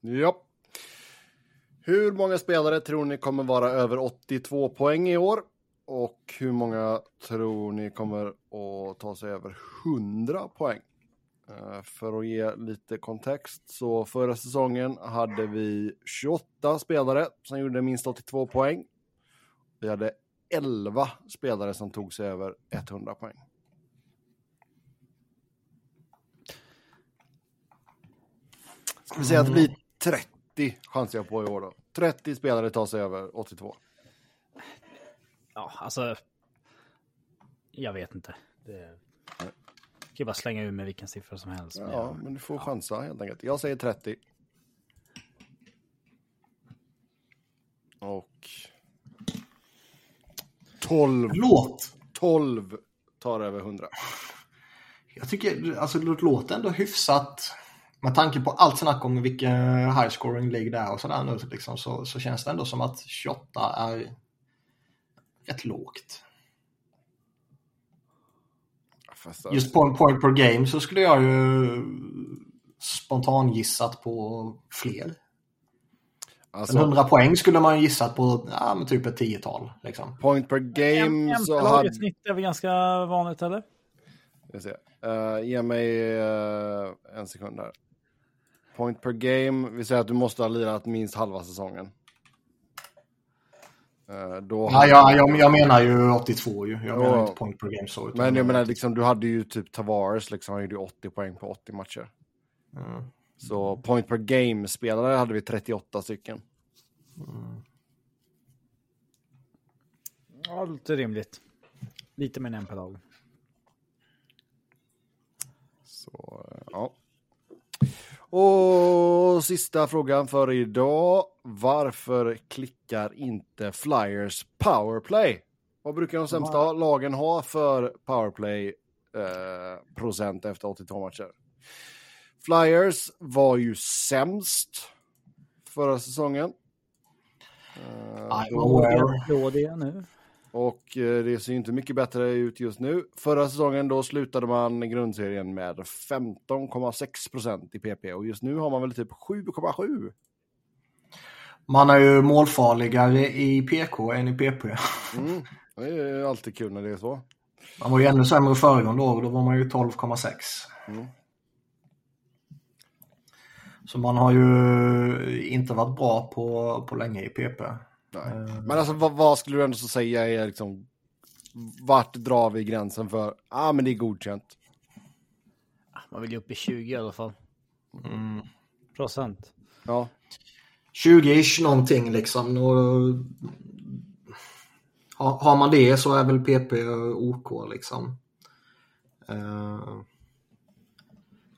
Ja. Hur många spelare tror ni kommer vara över 82 poäng i år? Och hur många tror ni kommer att ta sig över 100 poäng? Eh, För att ge lite kontext så förra säsongen hade vi 28 spelare som gjorde minst 82 poäng. Vi hade 11 spelare som tog sig över 100 poäng. Ska vi säga att det blir 30 chansar jag på i år då. 30 spelare tar sig över 82. Ja, alltså. Jag vet inte. Det... Jag kan bara slänga ur med vilken siffra som helst. men Ja, jag- men du får chansa helt enkelt. Jag säger 30. Och 12, Låt! 12 tar över 100. Jag tycker, alltså det låter ändå hyfsat. Med tanke på allt snack om vilken high scoring League det är och sådär nu liksom, så, så känns det ändå som att 28 är rätt lågt. Just på en point per game så skulle jag ju spontan gissat på fler. Alltså, En 100 poäng skulle man ju gissat på ja, men typ ett tiotal. Liksom. point per game så hade... hade... snitt är väl ganska vanligt eller? Jag ser. Uh, ge mig eh, en sekund här. Point per game, vi säger att du måste ha lirat minst halva säsongen. Eh, då Ja, ja, jag, jag menar ju 82 ju. Jag menar Ja. inte point per game så. Men jag menar, liksom, du hade ju typ Tavares, liksom, han gjorde ju 80 poäng på 80 matcher. Mm. Så point per game-spelare hade vi 38 stycken. Ja, lite rimligt. Lite mer än en per dag. Så, eh, ja. Och sista frågan för idag. Varför klickar inte Flyers powerplay? Vad brukar de sämsta lagen ha för powerplay eh, procent efter 82 matcher? Flyers var ju sämst förra säsongen. Eh, I'm då- aware. Då det nu. och eh, det ser ju inte mycket bättre ut just nu. Förra säsongen då slutade man grundserien med 15,6 procent i PP och just nu har man väl typ 7,7. Man är ju målfarligare i PK än i PP. Mm. Det är ju alltid kul när det är så. Man var ju ännu sämre föregående år, då var man ju 12,6. Mm. Så man har ju inte varit bra på, på länge i PP. Nej. Eh, Men alltså vad, vad skulle du ändå så säga är liksom vart drar vi gränsen för, ja ah, men det är godkänt. Man vill ju upp i 20 i alla fall. Mm. Procent. Ja, 20-ish någonting liksom. Och, har, har man det så är väl PP OK liksom. Eh,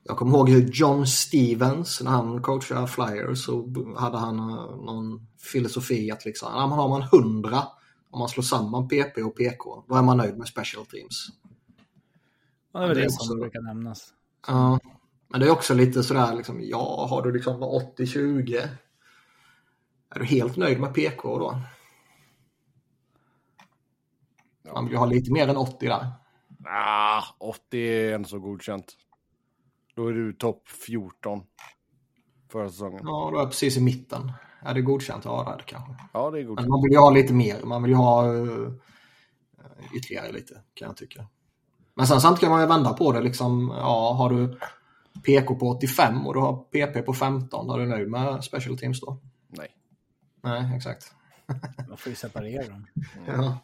jag kommer ihåg hur John Stevens, när han coachade Flyers, så hade han eh, någon filosofi att liksom, ja, men har man 100 om man slår samman PP och PK, då är man nöjd med special teams. Ja, det är väl det det som brukar nämnas. Ja, men det är också lite sådär liksom, ja, har du liksom 80-20? Är du helt nöjd med PK då? Man vill ju ha lite mer än 80 där. Ah, 80 är ändå så godkänt. Då är du topp 14 förra säsongen. Ja, då är jag precis i mitten. Är det godkänt? Ja, det kanske. Ja, det är Men godkänt. man vill ju ha lite mer. Man vill ju ha uh, ytterligare lite, kan jag tycka. Men sen samtidigt kan man ju vända på det. Liksom, ja, har du PK på 85 och du har PP på 15, då är du nöjd med special teams då? Nej. Nej, exakt. Man får ju separera dem. Ja.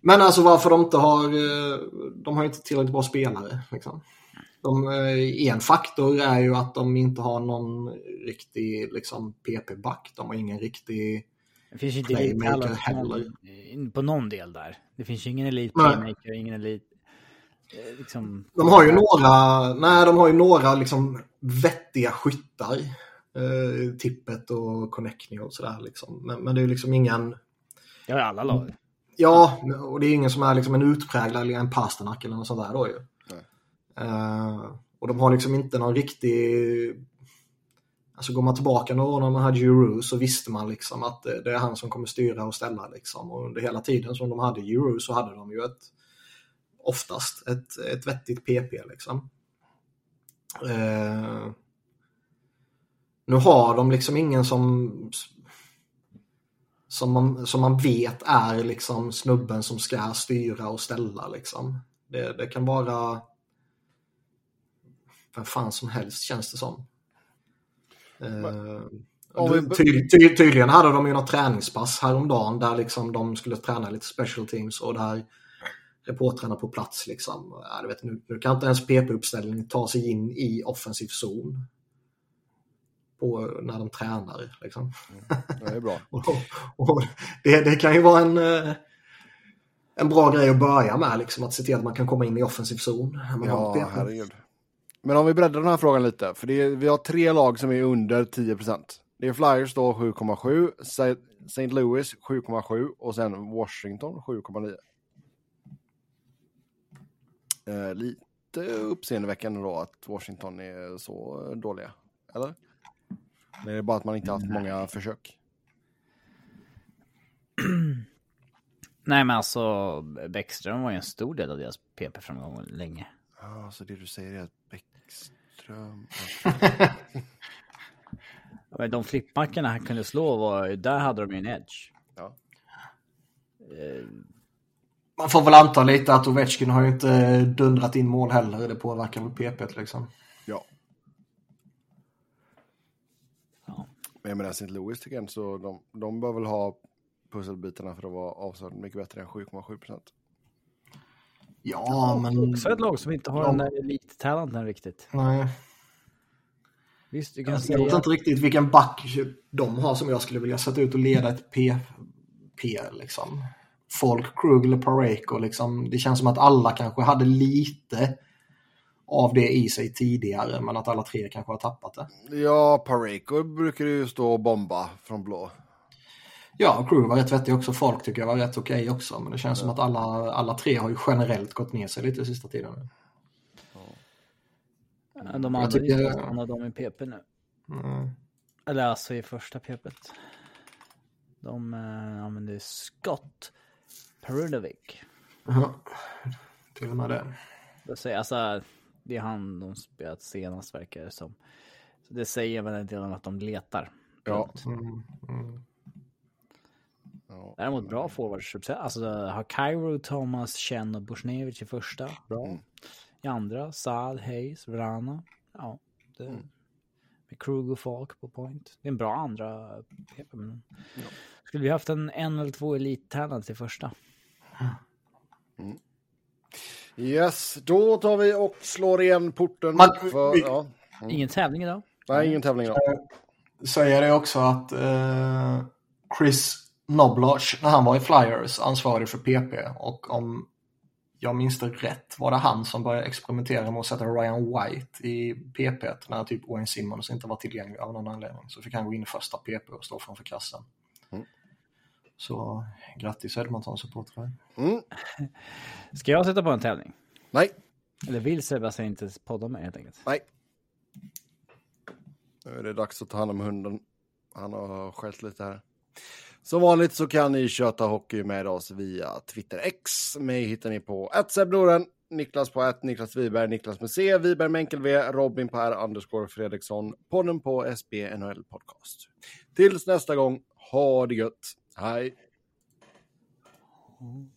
Men alltså varför de inte har, eh, de har ju inte tillräckligt bra spelare. Liksom. De, eh, en faktor är ju att de inte har någon riktig liksom, PP-back. De har ingen riktig... Det finns ju inte Playmaker heller. på- någon del där. Det finns ju ingen elit playmaker, ingen elit... eh, Liksom, De har ju några, nej, de har ju några liksom vettiga skyttar. Eh, tippet och Connectney och sådär. Liksom. Men, men det är ju liksom ingen... det har ju alla lag. Ja, och det är ingen som är liksom en utpräglad eller en Pasternak eller något sånt där då ju. Eh, och de har liksom inte någon riktig... Alltså går man tillbaka några år när man hade Euro så visste man liksom att det, det är han som kommer styra och ställa liksom. Och under hela tiden som de hade Euro så hade de ju ett oftast ett, ett vettigt PP liksom. Eh, nu har de liksom ingen som som man, som man vet är liksom snubben som ska styra och ställa liksom. Det, det kan vara vem fan som helst känns det som. Eh, om vi- ty, ty, tydligen hade de ju något träningspass häromdagen där liksom de skulle träna lite special teams och där reportrarna på plats liksom. Ja, du vet, nu, nu kan inte ens PP-uppställningen ta sig in i offensiv zon. På, när de tränar liksom. Det är bra. Och, och det, det kan ju vara en, eh, en bra grej att börja med, liksom, att se till att man kan komma in i offensiv zon. Ja, herregud. Men om vi breddar den här frågan lite, för det är, vi har tre lag som är under 10% Det är Flyers då 7,7, St. Louis 7,7 och sen Washington 7,9. Eh, lite uppseendeväckande då att Washington är så dåliga, eller? Det är bara att man inte haft många försök. Nej men alltså, Bäckström var ju en stor del av deras PP-framgång länge. Ja, så det du säger är att Bäckström... Men De flippmackorna han kunde slå, var, där hade de ju en edge. Ja. Man får väl anta lite att Ovechkin har ju inte dundrat in mål heller. Det påverkar väl PP liksom. Ja. Ja. Men jag menar St. Louis tycker jag så de, de bör väl ha pusselbitarna för att vara avsevärt mycket bättre än 7,7 procent. Ja, men... Också ett lag som inte har Ja. den där elittalenten riktigt. Nej. Visst, du kan Jag säga... vet inte riktigt vilken back de har som jag skulle vilja sätta ut och leda ett P, P liksom. Folk, Krug eller Pareko liksom. Det känns som att alla kanske hade lite av det i sig tidigare men att alla tre kanske har tappat det. Ja, Pareko brukar ju stå och bomba från blå. Ja, Krug var rätt vettig också. Folk tycker jag var rätt okej också. Men det känns som att alla, alla tre har ju generellt gått ner sig lite sista tiden. Ja, De Jag hade tycker- ju någon av dem i PP nu. Mm. Eller alltså i första PP. De eh, använde Scott Perunovic. Ja, till och med det. Det, säger, alltså, det är han de spelat senast verkar det som. Så det säger väl en del om att de letar. Ja. Mm. Mm. Ja. Däremot bra forwards. Alltså har Cairo, Thomas, Chen och Bushnevich i första. Bra. Mm. I andra, Saad, Hayes, Vrana. Ja, det, Mm. med Krug och Falk på point. Det är en bra andra PP. Men... Skulle vi haft en, en eller två elittalent i första? Yes, då tar vi och slår igen porten. Man- för, vi- ja. Ingen tävling idag. Nej, ingen tävling idag. säger det också att eh, Chris Nobloch, när han var i Flyers, ansvarig för PP och om jag minns det rätt var det han som började experimentera med att sätta Ryan White i PP när typ Wayne Simmons inte var tillgänglig av någon anledning. Så fick han gå in i första PP och stå framför kassen. Mm. Så grattis Edmonton-supportrar. Mm. Ska jag sätta på en tävling? Nej, Eller vill Sebastian inte podda med helt enkelt? nej. Nu är det dags att ta hand om hunden. Han har skällt lite här. Som vanligt så kan ni köta hockey med oss via Twitter X. Mig hittar ni på @sebnoren, Niklas på att Niklas Wiberg, Niklas med C, Wiberg med enkel V, Robin på R Andersgård Fredriksson, podden på SB NHL Podcast. Tills nästa gång, ha det gött. Hej! Mm.